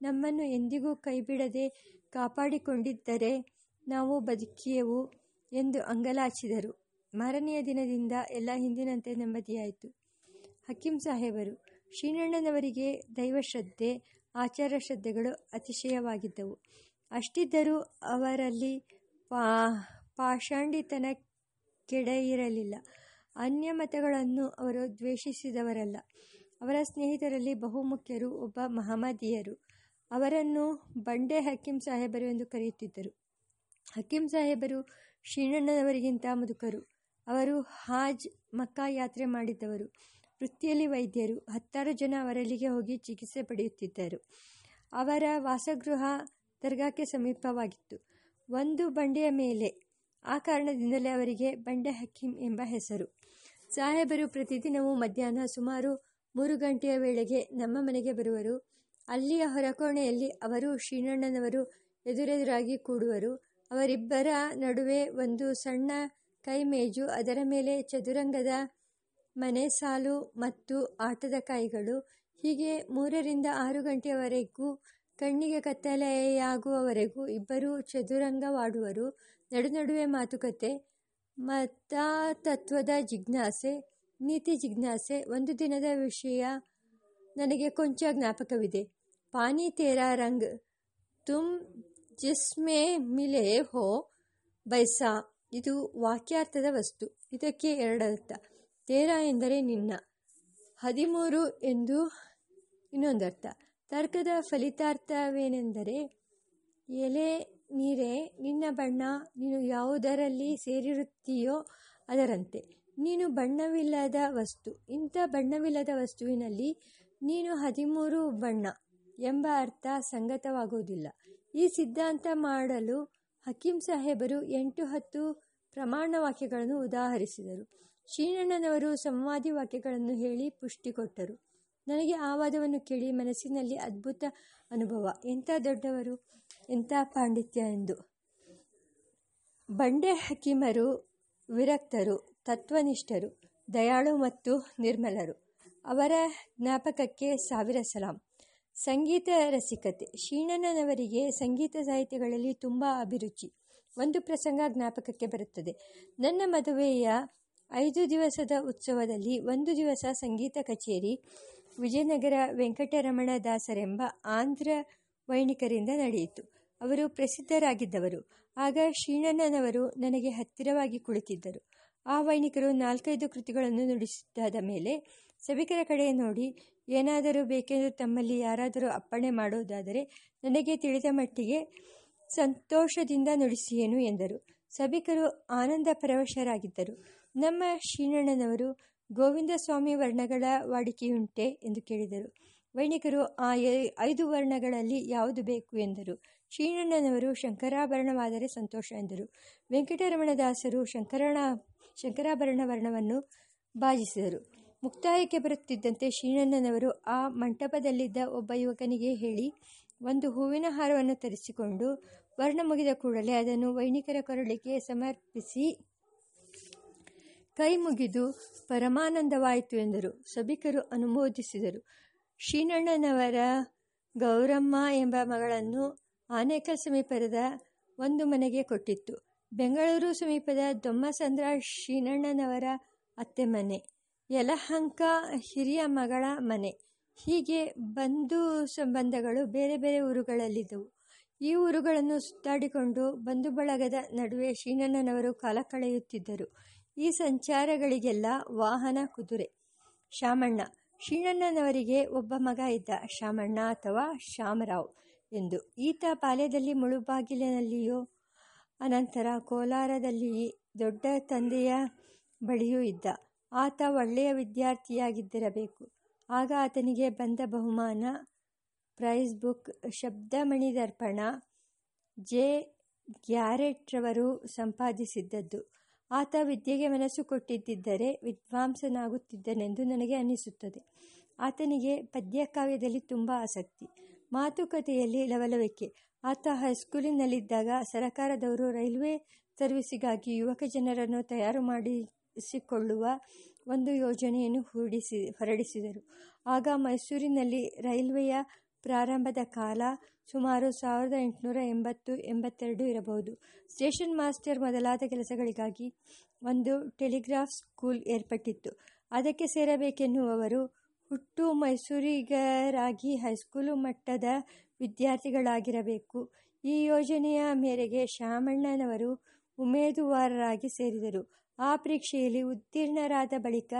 Speaker 1: ನಮ್ಮನ್ನು ಎಂದಿಗೂ ಕೈಬಿಡದೆ ಕಾಪಾಡಿಕೊಂಡಿದ್ದರೆ ನಾವು ಬದುಕಿಯೆವು ಎಂದು ಅಂಗಲಾಚಿದರು. ಮಾರನೆಯ ದಿನದಿಂದ ಎಲ್ಲ ಹಿಂದಿನಂತೆ ನೆಮ್ಮದಿಯಾಯಿತು. ಹಕೀಂ ಸಾಹೇಬರು, ಶ್ರೀನಣ್ಣನವರಿಗೆ ದೈವಶ್ರದ್ಧೆ ಆಚಾರ ಶ್ರದ್ಧೆಗಳು ಅತಿಶಯವಾಗಿದ್ದವು. ಅಷ್ಟಿದ್ದರೂ ಅವರಲ್ಲಿ ಪಾ, ಪಾಷಾಂಡಿತನ ಕೆಡೆಯಿರಲಿಲ್ಲ. ಅನ್ಯ ಮತಗಳನ್ನು ಅವರು ದ್ವೇಷಿಸಿದವರಲ್ಲ. ಅವರ ಸ್ನೇಹಿತರಲ್ಲಿ ಬಹುಮುಖ್ಯರು ಒಬ್ಬ ಮಹಮ್ಮದಿಯರು ಅವರನ್ನು ಬಂಡೆ ಹಕೀಂ ಸಾಹೇಬರು ಎಂದು ಕರೆಯುತ್ತಿದ್ದರು. ಹಕೀಂ ಸಾಹೇಬರು ಶ್ರೀನಣ್ಣನವರಿಗಿಂತ ಮುದುಕರು. ಅವರು ಹಾಜ್ ಮಕ್ಕಾ ಯಾತ್ರೆ ಮಾಡಿದ್ದವರು ವೃತ್ತಿಯಲ್ಲಿ ವೈದ್ಯರು ಹತ್ತಾರು ಜನ ಅವರಲ್ಲಿಗೆ ಹೋಗಿ ಚಿಕಿತ್ಸೆ ಪಡೆಯುತ್ತಿದ್ದರು. ಅವರ ವಾಸಗೃಹ ದರ್ಗಾಕ್ಕೆ ಸಮೀಪವಾಗಿತ್ತು. ಒಂದು ಬಂಡೆಯ ಮೇಲೆ, ಆ ಕಾರಣದಿಂದಲೇ ಅವರಿಗೆ ಬಂಡೆ ಹಕೀಂ ಎಂಬ ಹೆಸರು. ಸಾಹೇಬರು ಪ್ರತಿದಿನವೂ ಮಧ್ಯಾಹ್ನ ಸುಮಾರು ಮೂರು ಗಂಟೆಯ ವೇಳೆಗೆ ನಮ್ಮ ಮನೆಗೆ ಬರುವರು. ಅಲ್ಲಿಯ ಹೊರಕೋಣೆಯಲ್ಲಿ ಅವರು ಶ್ರೀನಣ್ಣನವರು ಎದುರೆದುರಾಗಿ ಕೂಡುವರು. ಅವರಿಬ್ಬರ ನಡುವೆ ಒಂದು ಸಣ್ಣ ಕೈಮೇಜು, ಅದರ ಮೇಲೆ ಚದುರಂಗದ ಮನೆ ಸಾಲು ಮತ್ತು ಆಟದ ಕಾಯಿಗಳು ಹೀಗೆ ಮೂರರಿಂದ ಆರು ಗಂಟೆಯವರೆಗೂ ಕಣ್ಣಿಗೆ ಕತ್ತಲೆಯಾಗುವವರೆಗೂ ಇಬ್ಬರೂ ಚದುರಂಗವಾಡುವರು. ನಡುನಡುವೆ ಮಾತುಕತೆ, ಮತತತ್ವದ ಜಿಜ್ಞಾಸೆ, ನೀತಿ ಜಿಜ್ಞಾಸೆ. ಒಂದು ದಿನದ ವಿಷಯ ನನಗೆ ಕೊಂಚ ಜ್ಞಾಪಕವಿದೆ. ಪಾನಿ ತೇರಾ ರಂಗ್ ತುಮ್ ಜಿಸ್ಮೆ ಮಿಲೆ ಹೋ ಬೈಸಾ. ಇದು ವಾಕ್ಯಾರ್ಥದ ವಸ್ತು. ಇದಕ್ಕೆ ಎರಡರ್ಥ. ತೇರ ಎಂದರೆ ನಿನ್ನ. ಹದಿಮೂರು ಎಂದು ಇನ್ನೊಂದರ್ಥ. ತರ್ಕದ ಫಲಿತಾರ್ಥವೇನೆಂದರೆ, ಎಲೆ ನೀರೆ, ನಿನ್ನ ಬಣ್ಣ ನೀನು ಯಾವುದರಲ್ಲಿ ಸೇರಿರುತ್ತೀಯೋ ಅದರಂತೆ. ನೀನು ಬಣ್ಣವಿಲ್ಲದ ವಸ್ತು. ಇಂಥ ಬಣ್ಣವಿಲ್ಲದ ವಸ್ತುವಿನಲ್ಲಿ ನೀನು ಹದಿಮೂರು ಬಣ್ಣ ಎಂಬ ಅರ್ಥ ಸಂಗತವಾಗುವುದಿಲ್ಲ. ಈ ಸಿದ್ಧಾಂತ ಮಾಡಲು ಹಕೀಂ ಸಾಹೇಬರು ಎಂಟು ಹತ್ತು ಪ್ರಮಾಣ ವಾಕ್ಯಗಳನ್ನು ಉದಾಹರಿಸಿದರು. ಶ್ರೀನಣ್ಣನವರು ಸಂವಾದಿ ವಾಕ್ಯಗಳನ್ನು ಹೇಳಿ ಪುಷ್ಟಿ ಕೊಟ್ಟರು. ನನಗೆ ಆ ವಾದವನ್ನು ಕೇಳಿ ಮನಸ್ಸಿನಲ್ಲಿ ಅದ್ಭುತ ಅನುಭವ. ಎಂಥ ದೊಡ್ಡವರು? ಎಂಥ ಪಾಂಡಿತ್ಯ ಎಂದು. ಬಂಡೆ ಹಕೀಮರು ವಿರಕ್ತರು, ತತ್ವನಿಷ್ಠರು, ದಯಾಳು ಮತ್ತು ನಿರ್ಮಲರು. ಅವರ ಜ್ಞಾಪಕಕ್ಕೆ ಸಾವಿರ ಸಲಾಂ. ಸಂಗೀತ ರಸಿಕತೆ. ಶೀಣನವರಿಗೆ ಸಂಗೀತ ಸಾಹಿತ್ಯಗಳಲ್ಲಿ ತುಂಬ ಅಭಿರುಚಿ. ಒಂದು ಪ್ರಸಂಗ ಜ್ಞಾಪಕಕ್ಕೆ ಬರುತ್ತದೆ. ನನ್ನ ಮದುವೆಯ ಐದು ದಿವಸದ ಉತ್ಸವದಲ್ಲಿ ಒಂದು ದಿವಸ ಸಂಗೀತ ಕಚೇರಿ ವಿಜಯನಗರ ವೆಂಕಟರಮಣ ದಾಸರೆಂಬ ಆಂಧ್ರ ವೈಣಿಕರಿಂದ ನಡೆಯಿತು. ಅವರು ಪ್ರಸಿದ್ಧರಾಗಿದ್ದವರು. ಆಗ ಶ್ರೀಣಣ್ಣನವರು ನನಗೆ ಹತ್ತಿರವಾಗಿ ಕುಳಿತಿದ್ದರು. ಆ ವೈಣಿಕರು ನಾಲ್ಕೈದು ಕೃತಿಗಳನ್ನು ನುಡಿಸಿದ್ದಾದ ಮೇಲೆ ಸಭಿಕರ ಕಡೆ ನೋಡಿ ಏನಾದರೂ ಬೇಕೆಂದು ತಮ್ಮಲ್ಲಿ ಯಾರಾದರೂ ಅಪ್ಪಣೆ ಮಾಡುವುದಾದರೆ ನನಗೆ ತಿಳಿದ ಮಟ್ಟಿಗೆ ಸಂತೋಷದಿಂದ ನುಡಿಸಿಯೇನು ಎಂದರು. ಸಭಿಕರು ಆನಂದ ಪರವಶರಾಗಿದ್ದರು ನಮ್ಮ ಶ್ರೀನಣ್ಣನವರು ಗೋವಿಂದ ಸ್ವಾಮಿ ವರ್ಣಗಳ ವಾಡಿಕೆಯುಂಟೆ ಎಂದು ಕೇಳಿದರು. ವೈಣಿಕರು ಆ ಐದು ವರ್ಣಗಳಲ್ಲಿ ಯಾವುದು ಬೇಕು ಎಂದರು. ಶ್ರೀನಣ್ಣನವರು ಶಂಕರಾಭರಣವಾದರೆ ಸಂತೋಷ ಎಂದರು. ವೆಂಕಟರಮಣದಾಸರು ಶಂಕರಣ, ಶಂಕರಾಭರಣ ವರ್ಣವನ್ನು ಬಾಜಿಸಿದರು ಮುಕ್ತಾಯಕ್ಕೆ ಬರುತ್ತಿದ್ದಂತೆ ಶ್ರೀನಣ್ಣನವರು ಆ ಮಂಟಪದಲ್ಲಿದ್ದ ಒಬ್ಬ ಯುವಕನಿಗೆ ಹೇಳಿ, ಒಂದು ಹೂವಿನ ಹಾರವನ್ನು ತರಿಸಿಕೊಂಡು ವರ್ಣ ಮುಗಿದ ಕೂಡಲೇ ಅದನ್ನು ವೈಣಿಕರ ಕೊರಳಿಗೆ ಸಮರ್ಪಿಸಿ ಕೈ ಮುಗಿದು ಪರಮಾನಂದವಾಯಿತು ಎಂದರು. ಸಭಿಕರು ಅನುಮೋದಿಸಿದರು. ಶ್ರೀನಣ್ಣನವರ ಗೌರಮ್ಮ ಎಂಬ ಮಗಳನ್ನು ಆನೇಕಲ್ ಸಮೀಪದ ಒಂದು ಮನೆಗೆ ಕೊಟ್ಟಿತ್ತು. ಬೆಂಗಳೂರು ಸಮೀಪದ ದೊಮ್ಮಸಂದ್ರ ಶ್ರೀನಣ್ಣನವರ ಅತ್ತೆ ಮನೆ. ಯಲಹಂಕ ಹಿರಿಯ ಮಗಳ ಮನೆ. ಹೀಗೆ ಬಂಧು ಸಂಬಂಧಗಳು ಬೇರೆ ಬೇರೆ ಊರುಗಳಲ್ಲಿದ್ದವು. ಈ ಊರುಗಳನ್ನು ಸುತ್ತಾಡಿಕೊಂಡು ಬಂಧು ಬಳಗದ ನಡುವೆ ಶ್ರೀನಣ್ಣನವರು ಕಾಲ ಕಳೆಯುತ್ತಿದ್ದರು. ಈ ಸಂಚಾರಗಳಿಗೆಲ್ಲ ವಾಹನ ಕುದುರೆ. ಶಾಮಣ್ಣ ಶ್ರೀನಣ್ಣನವರಿಗೆ ಒಬ್ಬ ಮಗ ಇದ್ದ ಶಾಮಣ್ಣ ಅಥವಾ ಶಾಮರಾವ್ ಎಂದು. ಈತ ಬಾಲ್ಯದಲ್ಲಿ ಮುಳುಬಾಗಿಲಿನಲ್ಲಿಯೋ, ಅನಂತರ ಕೋಲಾರದಲ್ಲಿ ದೊಡ್ಡ ತಂದೆಯ ಬಳಿಯೂ ಇದ್ದ. ಆತ ಒಳ್ಳೆಯ ವಿದ್ಯಾರ್ಥಿಯಾಗಿದ್ದಿರಬೇಕು. ಆಗ ಆತನಿಗೆ ಬಂದ ಬಹುಮಾನ prize book Shabdamani Darpana J. ಗ್ಯಾರೆಟ್ರವರು ಸಂಪಾದಿಸಿದ್ದದ್ದು. ಆತ ವಿದ್ಯೆಗೆ ಮನಸ್ಸು ಕೊಟ್ಟಿದ್ದರೆ ವಿದ್ವಾಂಸನಾಗುತ್ತಿದ್ದನೆಂದು ನನಗೆ ಅನ್ನಿಸುತ್ತದೆ. ಆತನಿಗೆ ಪದ್ಯಕಾವ್ಯದಲ್ಲಿ ತುಂಬ ಆಸಕ್ತಿ. ಮಾತುಕತೆಯಲ್ಲಿ ಲವಲವಿಕೆ. ಆತ ಹೈಸ್ಕೂಲಿನಲ್ಲಿದ್ದಾಗ ಸರಕಾರದವರು ರೈಲ್ವೆ ಸರ್ವಿಸಿಗಾಗಿ ಯುವಕ ಜನರನ್ನು ತಯಾರು ಮಾಡಿಸಿಕೊಳ್ಳುವ ಒಂದು ಯೋಜನೆಯನ್ನು ಹೂಡಿಸಿ, ಹೊರಡಿಸಿದರು. ಆಗ ಮೈಸೂರಿನಲ್ಲಿ ರೈಲ್ವೆಯ ಪ್ರಾರಂಭದ ಕಾಲ ಸುಮಾರು ಸಾವಿರದ ಎಂಟುನೂರ ಎಂಬತ್ತು, ಎಂಬತ್ತೆರಡು ಇರಬಹುದು. ಸ್ಟೇಷನ್ ಮಾಸ್ಟರ್ ಮೊದಲಾದ ಕೆಲಸಗಳಿಗಾಗಿ ಒಂದು ಟೆಲಿಗ್ರಾಫ್ ಸ್ಕೂಲ್ ಏರ್ಪಟ್ಟಿತ್ತು. ಅದಕ್ಕೆ ಸೇರಬೇಕೆನ್ನುವವರು ಹುಟ್ಟು ಮೈಸೂರಿಗರಾಗಿ ಹೈಸ್ಕೂಲು ಮಟ್ಟದ ವಿದ್ಯಾರ್ಥಿಗಳಾಗಿರಬೇಕು. ಈ ಯೋಜನೆಯ ಮೇರೆಗೆ ಶಾಮಣ್ಣನವರು ಉಮೇದುವಾರರಾಗಿ ಸೇರಿದರು. ಆ ಪರೀಕ್ಷೆಯಲ್ಲಿ ಉತ್ತೀರ್ಣರಾದ ಬಳಿಕ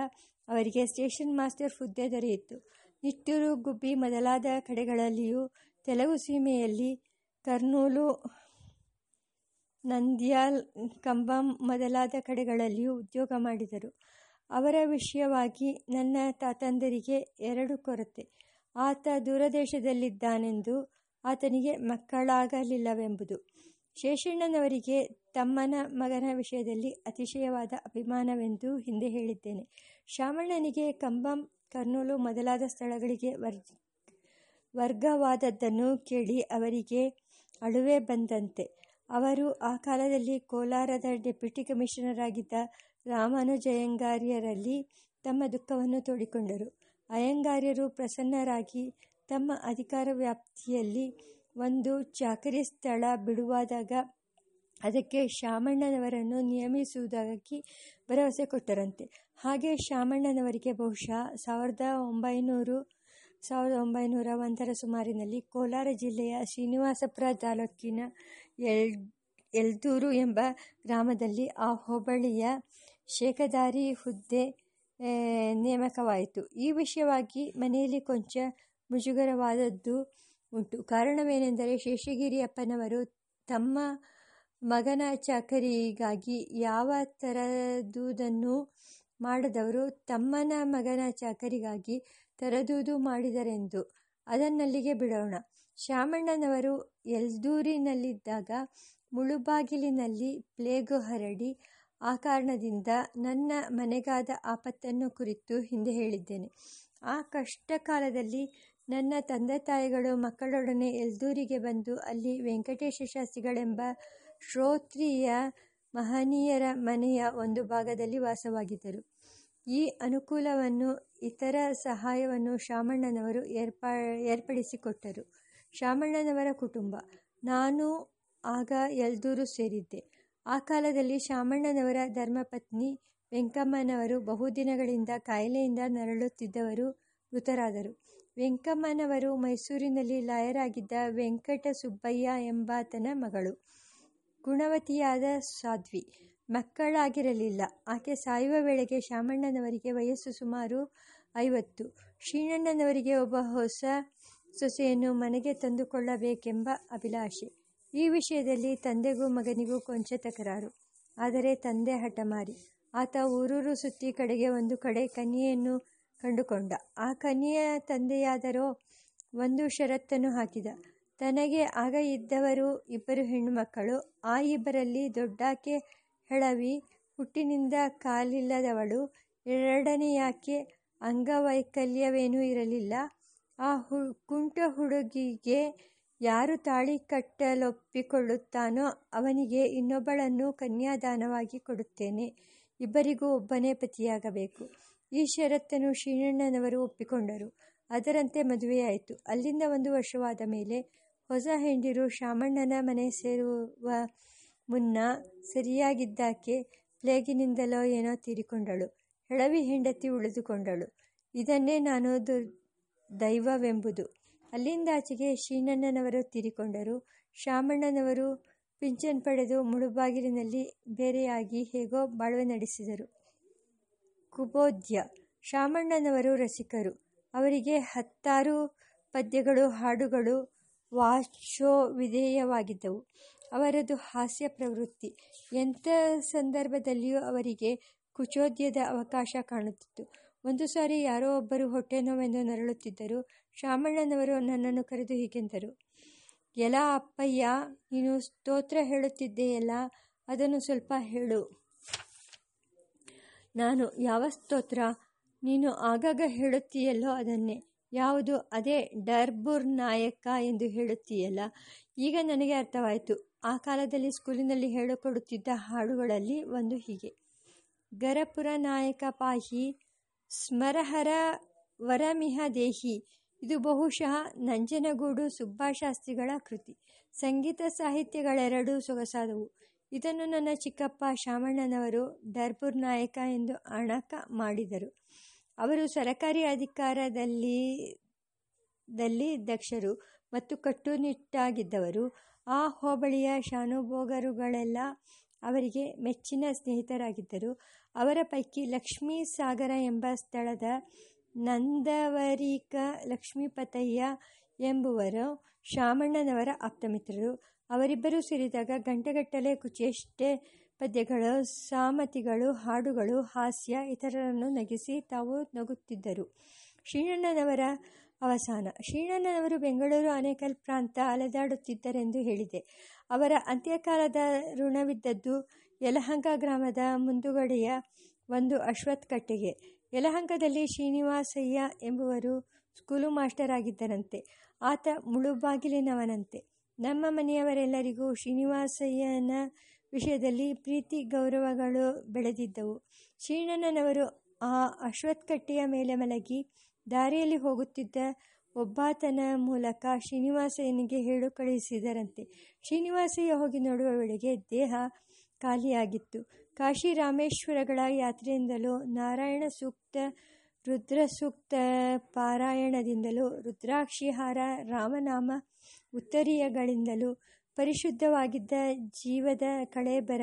Speaker 1: ಅವರಿಗೆ ಸ್ಟೇಷನ್ ಮಾಸ್ಟರ್ ಹುದ್ದೆ ದೊರೆಯಿತು. ನಿಟ್ಟೂರು, ಗುಬ್ಬಿ ಮೊದಲಾದ ಕಡೆಗಳಲ್ಲಿಯೂ ತೆಲುಗು ಸೀಮೆಯಲ್ಲಿ ಕರ್ನೂಲು, ನಂದ್ಯಾಲ್, ಕಂಬಂ ಮೊದಲಾದ ಕಡೆಗಳಲ್ಲಿಯೂ ಉದ್ಯೋಗ ಮಾಡಿದರು. ಅವರ ವಿಷಯವಾಗಿ ನನ್ನ ತಾತಂದರಿಗೆ ಎರಡು ಕೊರತೆ. ಆತ ದೂರದೇಶದಲ್ಲಿದ್ದಾನೆಂದು ಆತನಿಗೆ ಮಕ್ಕಳಾಗಲಿಲ್ಲವೆಂಬುದು. ಶೇಷಣ್ಣನವರಿಗೆ ತಮ್ಮನ ಮಗನ ವಿಷಯದಲ್ಲಿ ಅತಿಶಯವಾದ ಅಭಿಮಾನವೆಂದು ಹಿಂದೆ ಹೇಳಿದ್ದೇನೆ. ಶಾಮಣ್ಣನಿಗೆ ಕಂಬಂ, ಕರ್ನೂಲು ಮೊದಲಾದ ಸ್ಥಳಗಳಿಗೆ ವರ್, ವರ್ಗವಾದದ್ದನ್ನು ಕೇಳಿ ಅವರಿಗೆ ಅಳುವೆ ಬಂದಂತೆ. ಅವರು ಆ ಕಾಲದಲ್ಲಿ ಕೋಲಾರದ ಡೆಪ್ಯೂಟಿ ಕಮಿಷನರ್ ಆಗಿದ್ದ ರಾಮಾನುಜಯಂಗಾರ್ಯರಲ್ಲಿ ತಮ್ಮ ದುಃಖವನ್ನು ತೋಡಿಕೊಂಡರು. ಅಯ್ಯಂಗಾರ್ಯರು ಪ್ರಸನ್ನರಾಗಿ ತಮ್ಮ ಅಧಿಕಾರ ವ್ಯಾಪ್ತಿಯಲ್ಲಿ ಒಂದು ಚಾಕರಿ ಸ್ಥಳ ಬಿಡುವಾದಾಗ ಅದಕ್ಕೆ ಶಾಮಣ್ಣನವರನ್ನು ನಿಯಮಿಸುವುದಾಗಿ ಭರವಸೆ ಕೊಟ್ಟರಂತೆ. ಹಾಗೆ ಶಾಮಣ್ಣನವರಿಗೆ ಬಹುಶಃ ಸಾವಿರದ ಒಂಬೈನೂರು, ಸಾವಿರದ ಒಂಬೈನೂರ ಒಂದರ ಸುಮಾರಿನಲ್ಲಿ ಕೋಲಾರ ಜಿಲ್ಲೆಯ ಶ್ರೀನಿವಾಸಪುರ ತಾಲೂಕಿನ ಎಲ್, ಎಲ್ದೂರು ಎಂಬ ಗ್ರಾಮದಲ್ಲಿ ಆ ಹೋಬಳಿಯ ಶೇಖದಾರಿ ಹುದ್ದೆ ನೇಮಕವಾಯಿತು. ಈ ವಿಷಯವಾಗಿ ಮನೆಯಲ್ಲಿ ಕೊಂಚ ಮುಜುಗರವಾದದ್ದು ಉಂಟು. ಕಾರಣವೇನೆಂದರೆ ಶೇಷಗಿರಿಯಪ್ಪನವರು ತಮ್ಮ ಮಗನ ಚಾಕರಿಗಾಗಿ ಯಾವ ತರದುದನ್ನು ಮಾಡದವರು ತಮ್ಮನ ಮಗನ ಚಾಕರಿಗಾಗಿ ತರದೂದು ಮಾಡಿದರೆಂದು. ಅದನ್ನಲ್ಲಿಗೆ ಬಿಡೋಣ. ಶಾಮಣ್ಣನವರು ಎಲ್ದೂರಿನಲ್ಲಿದ್ದಾಗ ಮುಳುಬಾಗಿಲಿನಲ್ಲಿ ಪ್ಲೇಗು ಹರಡಿ ಆ ಕಾರಣದಿಂದ ನನ್ನ ಮನೆಗಾದ ಆಪತ್ತನ್ನು ಕುರಿತು ಹಿಂದೆ ಹೇಳಿದ್ದೇನೆ. ಆ ಕಷ್ಟ ಕಾಲದಲ್ಲಿ ನನ್ನ ತಂದೆ ತಾಯಿಗಳು ಮಕ್ಕಳೊಡನೆ ಎಲ್ದೂರಿಗೆ ಬಂದು ಅಲ್ಲಿ ವೆಂಕಟೇಶ ಶಾಸ್ತ್ರಿಗಳೆಂಬ ಶ್ರೋತ್ರಿಯ ಮಹನೀಯರ ಮನೆಯ ಒಂದು ಭಾಗದಲ್ಲಿ ವಾಸವಾಗಿದ್ದರು. ಈ ಅನುಕೂಲವನ್ನು, ಇತರ ಸಹಾಯವನ್ನು ಶಾಮಣ್ಣನವರು ಏರ್ಪಾ, ಏರ್ಪಡಿಸಿಕೊಟ್ಟರು. ಶಾಮಣ್ಣನವರ ಕುಟುಂಬ. ನಾನು ಆಗ ಎಲ್ದೂರು ಸೇರಿದ್ದೆ. ಆ ಕಾಲದಲ್ಲಿ ಶಾಮಣ್ಣನವರ ಧರ್ಮಪತ್ನಿ ವೆಂಕಮ್ಮನವರು ಬಹುದಿನಗಳಿಂದ ಕಾಯಿಲೆಯಿಂದ ನರಳುತ್ತಿದ್ದವರು ಮೃತರಾದರು. ವೆಂಕಮ್ಮನವರು ಮೈಸೂರಿನಲ್ಲಿ ಲಾಯರಾಗಿದ್ದ ವೆಂಕಟಸುಬ್ಬಯ್ಯ ಎಂಬಾತನ ಮಗಳು. ಗುಣವತಿಯಾದ ಸಾಧ್ವಿ. ಮಕ್ಕಳಾಗಿರಲಿಲ್ಲ. ಆಕೆ ಸಾಯುವ ವೇಳೆಗೆ ಶಾಮಣ್ಣನವರಿಗೆ ವಯಸ್ಸು ಸುಮಾರು ಐವತ್ತು. ಶ್ರೀಣ್ಣನವರಿಗೆ ಒಬ್ಬ ಹೊಸ ಸೊಸೆಯನ್ನು ಮನೆಗೆ ತಂದುಕೊಳ್ಳಬೇಕೆಂಬ ಅಭಿಲಾಷೆ. ಈ ವಿಷಯದಲ್ಲಿ ತಂದೆಗೂ ಮಗನಿಗೂ ಕೊಂಚ ತಕರಾರು. ಆದರೆ ತಂದೆ ಹಠಮಾರಿ. ಆತ ಊರೂರು ಸುತ್ತಿ ಕಡೆಗೆ ಒಂದು ಕಡೆ ಕನ್ಯೆಯನ್ನು ಕಂಡುಕೊಂಡ. ಆ ಕನ್ಯೆಯ ತಂದೆಯಾದರೋ ಒಂದು ಷರತ್ತನ್ನು ಹಾಕಿದ. ತನಗೆ ಆಗ ಇದ್ದವರು ಇಬ್ಬರು ಹೆಣ್ಣುಮಕ್ಕಳು. ಆ ಇಬ್ಬರಲ್ಲಿ ದೊಡ್ಡಾಕೆ ಹೆಳವಿ, ಹುಟ್ಟಿನಿಂದ ಕಾಲಿಲ್ಲದವಳು, ಎರಡನೆಯಾಕೆ ಅಂಗವೈಕಲ್ಯವೇನೂ ಇರಲಿಲ್ಲ. ಆ ಹು, ಕುಂಟ ಹುಡುಗಿಗೆ ಯಾರು ತಾಳಿ ಕಟ್ಟಲೊಪ್ಪಿಕೊಳ್ಳುತ್ತಾನೋ ಅವನಿಗೆ ಇನ್ನೊಬ್ಬಳನ್ನು ಕನ್ಯಾದಾನವಾಗಿ ಕೊಡುತ್ತೇನೆ. ಇಬ್ಬರಿಗೂ ಒಬ್ಬನೇ ಪತಿಯಾಗಬೇಕು. ಈ ಷರತ್ತನ್ನು ಶ್ರೀಣ್ಣನವರು ಒಪ್ಪಿಕೊಂಡರು. ಅದರಂತೆ ಮದುವೆಯಾಯಿತು. ಅಲ್ಲಿಂದ ಒಂದು ವರ್ಷವಾದ ಮೇಲೆ ಹೊಸ ಹೆಂಡಿರು ಶಾಮಣ್ಣನ ಮನೆ ಸೇರುವ ಮುನ್ನ ಸರಿಯಾಗಿದ್ದಾಕೆ ಪ್ಲೇಗಿನಿಂದಲೋ ಏನೋ ತೀರಿಕೊಂಡಳು. ಹೆಳವಿ ಹೆಂಡತಿ ಉಳಿದುಕೊಂಡಳು. ಇದನ್ನೇ ನಾನು ದೈವವೆಂಬುದು ಅಲ್ಲಿಂದಾಚೆಗೆ ಶ್ರೀನಣ್ಣನವರು ತೀರಿಕೊಂಡರು. ಶಾಮಣ್ಣನವರು ಪಿಂಚನ್ ಪಡೆದು ಮುಳುಬಾಗಿಲಿನಲ್ಲಿ ಬೇರೆಯಾಗಿ ಹೇಗೋ ಬಾಳ್ವೆ ನಡೆಸಿದರು. ಕುಬೋದ್ಯ. ಶಾಮಣ್ಣನವರು ರಸಿಕರು. ಅವರಿಗೆ ಹತ್ತಾರು ಪದ್ಯಗಳು, ಹಾಡುಗಳು ವಾಚೋ ವಿಧೇಯವಾಗಿದ್ದವು ಅವರದು ಹಾಸ್ಯ ಪ್ರವೃತ್ತಿ. ಎಂಥ ಸಂದರ್ಭದಲ್ಲಿಯೂ ಅವರಿಗೆ ಕುಚೋದ್ಯದ ಅವಕಾಶ ಕಾಣುತ್ತಿತ್ತು. ಒಂದು ಸಾರಿ ಯಾರೋ ಒಬ್ಬರು ಹೊಟ್ಟೆ ನೋವೆಂದು ನರಳುತ್ತಿದ್ದರು. ಶಾಮಣ್ಣನವರು ನನ್ನನ್ನು ಕರೆದು ಹೀಗೆಂದರು. ಎಲ್ಲ ಅಪ್ಪಯ್ಯ, ನೀನು ಸ್ತೋತ್ರ ಹೇಳುತ್ತಿದ್ದೆಯಲ್ಲ, ಅದನ್ನು ಸ್ವಲ್ಪ ಹೇಳು. ನಾನು ಯಾವ ಸ್ತೋತ್ರ ನೀನು ಆಗಾಗ ಹೇಳುತ್ತೀಯಲ್ಲೋ ಅದನ್ನೇ. ಯಾವುದು? ಅದೇ ಡರ್ಬುರ್ ನಾಯಕ ಎಂದು ಹೇಳುತ್ತೀಯಲ್ಲ. ಈಗ ನನಗೆ ಅರ್ಥವಾಯಿತು. ಆ ಕಾಲದಲ್ಲಿ ಸ್ಕೂಲಿನಲ್ಲಿ ಹೇಳಿಕೊಡುತ್ತಿದ್ದ ಹಾಡುಗಳಲ್ಲಿ ಒಂದು ಹೀಗೆ. ಗರಪುರ ನಾಯಕ ಪಾಹಿ, ಸ್ಮರಹರ ವರಮಿಹ ದೇಹಿ. ಇದು ಬಹುಶಃ ನಂಜನಗೂಡು ಸುಬ್ಬಾಶಾಸ್ತ್ರಿಗಳ ಕೃತಿ. ಸಂಗೀತ ಸಾಹಿತ್ಯಗಳೆರಡೂ ಸೊಗಸಾದವು. ಇದನ್ನು ನನ್ನ ಚಿಕ್ಕಪ್ಪ ಶಾಮಣ್ಣನವರು ಡರ್ಪುರ್ ನಾಯಕ ಎಂದು ಅಣಕ ಮಾಡಿದರು. ಅವರು ಸರಕಾರಿ ಅಧಿಕಾರದಲ್ಲಿ, ದಲ್ಲಿ ದಕ್ಷರು ಮತ್ತು ಕಟ್ಟುನಿಟ್ಟಾಗಿದ್ದವರು. ಆ ಹೋಬಳಿಯ ಶಾನುಭೋಗರುಗಳೆಲ್ಲ ಅವರಿಗೆ ಮೆಚ್ಚಿನ ಸ್ನೇಹಿತರಾಗಿದ್ದರು. ಅವರ ಪೈಕಿ ಲಕ್ಷ್ಮೀ ಸಾಗರ ಎಂಬ ಸ್ಥಳದ ನಂದವರಿಕ ಲಕ್ಷ್ಮೀಪತಯ್ಯ ಎಂಬುವರು ಶಾಮಣ್ಣನವರ ಆಪ್ತಮಿತ್ರರು. ಅವರಿಬ್ಬರೂ ಸೇರಿದಾಗ ಗಂಟೆಗಟ್ಟಲೆ ಕುಚೇಷ್ಟೆ ಪದ್ಯಗಳು, ಸಾಮತಿಗಳು, ಹಾಡುಗಳು, ಹಾಸ್ಯ ಇತರರನ್ನು ನಗಿಸಿ ತಾವು ನಗುತ್ತಿದ್ದರು. ಶ್ರೀಣ್ಣನವರ ಅವಸಾನ. ಶ್ರೀಣ್ಣನವರು ಬೆಂಗಳೂರು ಆನೇಕಲ್ ಪ್ರಾಂತ ಅಲೆದಾಡುತ್ತಿದ್ದರೆಂದು ಹೇಳಿದೆ. ಅವರ ಅಂತ್ಯಕಾಲದ ಋಣವಿದ್ದದ್ದು ಯಲಹಂಕ ಗ್ರಾಮದ ಮುಂದುಗಡೆಯ ಒಂದು ಅಶ್ವತ್ ಕಟ್ಟೆಗೆ ಯಲಹಂಕದಲ್ಲಿ ಶ್ರೀನಿವಾಸಯ್ಯ ಎಂಬುವರು ಸ್ಕೂಲು ಮಾಸ್ಟರ್ ಆಗಿದ್ದರಂತೆ ಆತ ಮುಳುಬಾಗಿಲಿನವನಂತೆ. ನಮ್ಮ ಮನೆಯವರೆಲ್ಲರಿಗೂ ಶ್ರೀನಿವಾಸಯ್ಯನ ವಿಷಯದಲ್ಲಿ ಪ್ರೀತಿ ಗೌರವಗಳು ಬೆಳೆದಿದ್ದವು. ಶ್ರೀಣ್ಣನವರು ಆ ಅಶ್ವತ್ಥಕಟ್ಟೆಯ ಮೇಲೆ ಮಲಗಿ ದಾರಿಯಲ್ಲಿ ಹೋಗುತ್ತಿದ್ದ ಒಬ್ಬಾತನ ಮೂಲಕ ಶ್ರೀನಿವಾಸಯ್ಯನಿಗೆ ಹೇಳು ಕಳುಹಿಸಿದರಂತೆ ಶ್ರೀನಿವಾಸಯ್ಯ ಹೋಗಿ ನೋಡುವ ವೇಳೆಗೆ ದೇಹ ಖಾಲಿಯಾಗಿತ್ತು. ಕಾಶಿ ರಾಮೇಶ್ವರಗಳ ಯಾತ್ರೆಯಿಂದಲೂ ನಾರಾಯಣ ಸೂಕ್ತ ರುದ್ರ ಸೂಕ್ತ ಪಾರಾಯಣದಿಂದಲೂ ರುದ್ರಾಕ್ಷಿಹಾರ, ರಾಮನಾಮ ಉತ್ತರೀಯಗಳಿಂದಲೂ ಪರಿಶುದ್ಧವಾಗಿದ್ದ ಜೀವದ ಕಳೇಬರ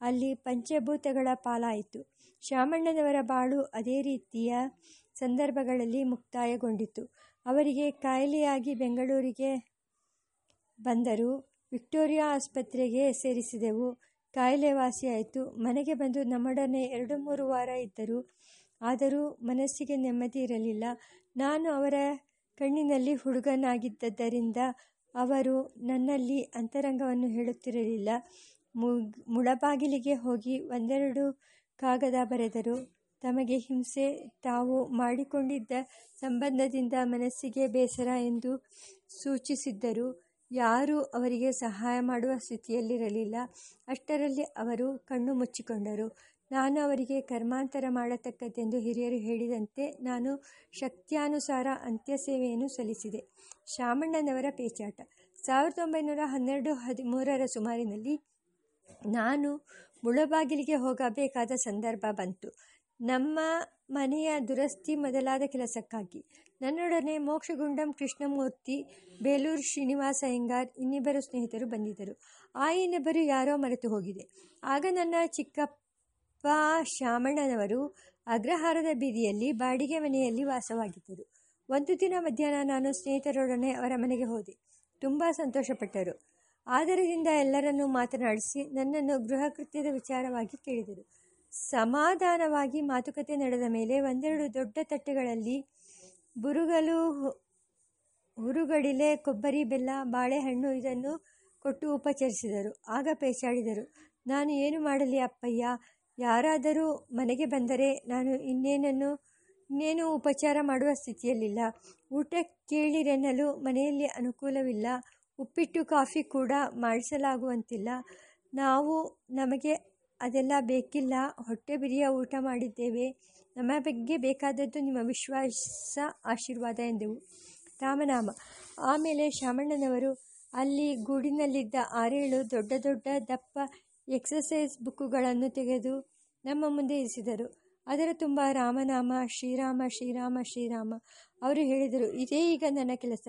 Speaker 1: ಅಲ್ಲಿ ಪಂಚಭೂತಗಳ ಪಾಲಾಯಿತು. ಶಾಮಣ್ಣನವರ ಬಾಳು ಅದೇ ರೀತಿಯ ಸಂದರ್ಭಗಳಲ್ಲಿ ಮುಕ್ತಾಯಗೊಂಡಿತು. ಅವರಿಗೆ ಕಾಯಿಲೆಯಾಗಿ ಬೆಂಗಳೂರಿಗೆ ಬಂದರು ವಿಕ್ಟೋರಿಯಾ ಆಸ್ಪತ್ರೆಗೆ ಸೇರಿಸಿದೆವು. ಕಾಯಿಲೆ ವಾಸಿಯಾಯಿತು ಮನೆಗೆ ಬಂದು ನಮ್ಮೊಡನೆ ಎರಡು ಮೂರು ವಾರ ಇದ್ದರು ಆದರೂ ಮನಸ್ಸಿಗೆ ನೆಮ್ಮದಿ ಇರಲಿಲ್ಲ. ನಾನು ಅವರ ಕಣ್ಣಿನಲ್ಲಿ ಹುಡುಗನಾಗಿದ್ದರಿಂದ ಅವರು ನನ್ನಲ್ಲಿ ಅಂತರಂಗವನ್ನು ಹೇಳುತ್ತಿರಲಿಲ್ಲ. ಮುಳಬಾಗಿಲಿಗೆ ಹೋಗಿ ಒಂದೆರಡು ಕಾಗದ ಬರೆದರು. ತಮಗೆ ಹಿಂಸೆ, ತಾವು ಮಾಡಿಕೊಂಡಿದ್ದ ಸಂಬಂಧದಿಂದ ಮನಸ್ಸಿಗೆ ಬೇಸರ ಎಂದು ಸೂಚಿಸಿದ್ದರು. ಯಾರೂ ಅವರಿಗೆ ಸಹಾಯ ಮಾಡುವ ಸ್ಥಿತಿಯಲ್ಲಿರಲಿಲ್ಲ. ಅಷ್ಟರಲ್ಲಿ ಅವರು ಕಣ್ಣು ಮುಚ್ಚಿಕೊಂಡರು. ನಾನು ಅವರಿಗೆ ಕರ್ಮಾಂತರ ಮಾಡತಕ್ಕದ್ದೆಂದು ಹಿರಿಯರು ಹೇಳಿದಂತೆ ನಾನು ಶಕ್ತ್ಯಾನುಸಾರ ಅಂತ್ಯಸೇವೆಯನ್ನು ಸಲ್ಲಿಸಿದೆ. ಶಾಮಣ್ಣನವರ ಪೇಚಾಟ. ಸಾವಿರದ ಒಂಬೈನೂರ ಹನ್ನೆರಡು ಹದಿಮೂರರ ಸುಮಾರಿನಲ್ಲಿ ನಾನು ಮುಳಬಾಗಿಲಿಗೆ ಹೋಗಬೇಕಾದ ಸಂದರ್ಭ ಬಂತು. ನಮ್ಮ ಮನೆಯ ದುರಸ್ತಿ ಮೊದಲಾದ ಕೆಲಸಕ್ಕಾಗಿ. ನನ್ನೊಡನೆ ಮೋಕ್ಷಗುಂಡಂ, ಕೃಷ್ಣಮೂರ್ತಿ, ಬೇಲೂರು ಶ್ರೀನಿವಾಸ ಅಯ್ಯಂಗಾರ್ ಇನ್ನಿಬ್ಬರು ಸ್ನೇಹಿತರು ಬಂದಿದ್ದರು. ಆ ಇನ್ನಿಬ್ಬರು ಯಾರೋ ಮರೆತು ಹೋಗಿದೆ ಆಗ ನನ್ನ ಚಿಕ್ಕಪ್ಪ ಶಾಮಣ್ಣನವರು ಅಗ್ರಹಾರದ ಬೀದಿಯಲ್ಲಿ ಬಾಡಿಗೆ ಮನೆಯಲ್ಲಿ ವಾಸವಾಗಿದ್ದರು. ಒಂದು ದಿನ ಮಧ್ಯಾಹ್ನ ನಾನು ಸ್ನೇಹಿತರೊಡನೆ ಅವರ ಮನೆಗೆ ಹೋದೆ. ತುಂಬ ಸಂತೋಷಪಟ್ಟರು. ಆದರದಿಂದ ಎಲ್ಲರನ್ನೂ ಮಾತನಾಡಿಸಿ ನನ್ನನ್ನು ಗೃಹ ವಿಚಾರವಾಗಿ ಕೇಳಿದರು. ಸಮಾಧಾನವಾಗಿ ಮಾತುಕತೆ ನಡೆದ ಮೇಲೆ ಒಂದೆರಡು ದೊಡ್ಡ ತಟ್ಟೆಗಳಲ್ಲಿ ಬುರುಗಲು ಹುರುಗಡಿಲೆ, ಕೊಬ್ಬರಿ ಬೆಲ್ಲ, ಬಾಳೆಹಣ್ಣು ಇದನ್ನು ಕೊಟ್ಟು ಉಪಚರಿಸಿದರು. ಆಗ ಪೇಚಾಡಿದರು. ನಾನು ಏನು ಮಾಡಲಿ ಅಪ್ಪಯ್ಯ? ಯಾರಾದರೂ ಮನೆಗೆ ಬಂದರೆ ನಾನು ಇನ್ನೇನನ್ನು, ಇನ್ನೇನು ಉಪಚಾರ ಮಾಡುವ ಸ್ಥಿತಿಯಲ್ಲಿಲ್ಲ. ಊಟ ಕೇಳಿರೆನ್ನಲು ಮನೆಯಲ್ಲಿ ಅನುಕೂಲವಿಲ್ಲ. ಉಪ್ಪಿಟ್ಟು, ಕಾಫಿ ಕೂಡ ಮಾಡಿಸಲಾಗುವಂತಿಲ್ಲ. ನಾವು ನಮಗೆ ಅದೆಲ್ಲ ಬೇಕಿಲ್ಲ. ಹೊಟ್ಟೆ ಬಿರಿಯ ಊಟ ಮಾಡಿದ್ದೇವೆ. ನಮ್ಮ ಬಗ್ಗೆ ಬೇಕಾದದ್ದು ನಿಮ್ಮ ವಿಶ್ವಾಸ, ಆಶೀರ್ವಾದ ಎಂದೆವು. ರಾಮನಾಮ. ಆಮೇಲೆ ಶಾಮಣ್ಣನವರು ಅಲ್ಲಿ ಗೂಡಿನಲ್ಲಿದ್ದ ಆರೇಳು ದೊಡ್ಡ ದೊಡ್ಡ ದಪ್ಪ ಎಕ್ಸಸೈಸ್ ಬುಕ್ಕುಗಳನ್ನು ತೆಗೆದು ನಮ್ಮ ಮುಂದೆ ಇರಿಸಿದರು. ಅದರ ತುಂಬ ರಾಮನಾಮ, ಶ್ರೀರಾಮ ಶ್ರೀರಾಮ ಶ್ರೀರಾಮ. ಅವರು ಹೇಳಿದರು, ಇದೇ ಈಗ ನನ್ನ ಕೆಲಸ.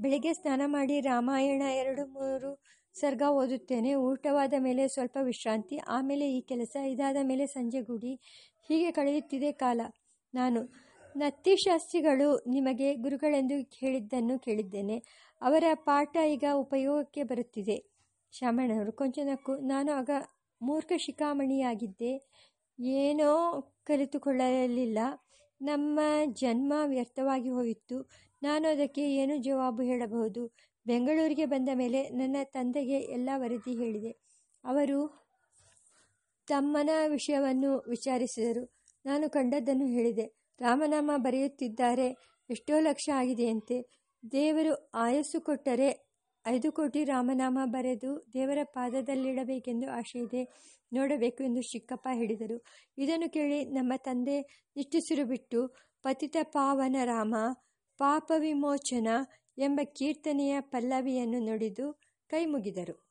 Speaker 1: ಬೆಳಿಗ್ಗೆ ಸ್ನಾನ ಮಾಡಿ ರಾಮಾಯಣ ಎರಡು ಮೂರು ಸರ್ಗ ಓದುತ್ತೇನೆ. ಊಟವಾದ ಮೇಲೆ ಸ್ವಲ್ಪ ವಿಶ್ರಾಂತಿ, ಆಮೇಲೆ ಈ ಕೆಲಸ. ಇದಾದ ಮೇಲೆ ಸಂಜೆ ಗುಡಿ. ಹೀಗೆ ಕಳೆಯುತ್ತಿದೆ ಕಾಲ. ನಾನು ನತ್ತಿಶಾಸ್ತ್ರಿಗಳು ನಿಮಗೆ ಗುರುಗಳೆಂದು ಹೇಳಿದ್ದನ್ನು ಕೇಳಿದ್ದೇನೆ. ಅವರ ಪಾಠ ಈಗ ಉಪಯೋಗಕ್ಕೆ ಬರುತ್ತಿದೆ. ಶಾಮಣ್ಣವರು ಕೊಂಚನಕ್ಕೂ ನಾನು ಆಗ ಮೂರ್ಖ ಶಿಖಾಮಣಿಯಾಗಿದ್ದೆ. ಏನೋ ಕಲಿತುಕೊಳ್ಳಲಿಲ್ಲ. ನಮ್ಮ ಜನ್ಮ ವ್ಯರ್ಥವಾಗಿ ಹೋಯಿತು. ನಾನು ಅದಕ್ಕೆ ಏನು ಜವಾಬು ಹೇಳಬಹುದು? ಬೆಂಗಳೂರಿಗೆ ಬಂದ ಮೇಲೆ ನನ್ನ ತಂದೆಗೆ ಎಲ್ಲ ವರದಿ ಹೇಳಿದೆ. ಅವರು ತಮ್ಮನ ವಿಷಯವನ್ನು ವಿಚಾರಿಸಿದರು. ನಾನು ಕಂಡದ್ದನ್ನು ಹೇಳಿದೆ. ರಾಮನಾಮ ಬರೆಯುತ್ತಿದ್ದಾರೆ. ಎಷ್ಟೋ ಲಕ್ಷ ಆಗಿದೆಯಂತೆ. ದೇವರು ಆಯಸ್ಸು ಕೊಟ್ಟರೆ ಐದು ಕೋಟಿ ರಾಮನಾಮ ಬರೆದು ದೇವರ ಪಾದದಲ್ಲಿಡಬೇಕೆಂದು ಆಶೆ ಇದೆ ನೋಡಬೇಕು ಎಂದು ಚಿಕ್ಕಪ್ಪ ಹೇಳಿದರು. ಇದನ್ನು ಕೇಳಿ ನಮ್ಮ ತಂದೆ ನಿಟ್ಟುಸಿರು ಬಿಟ್ಟು ಪತಿತ ಪಾವನ ರಾಮ, ಪಾಪ ವಿಮೋಚನ ಎಂಬ ಕೀರ್ತನೆಯ ಪಲ್ಲವಿಯನ್ನು ನುಡಿದು ಕೈ ಮುಗಿದರು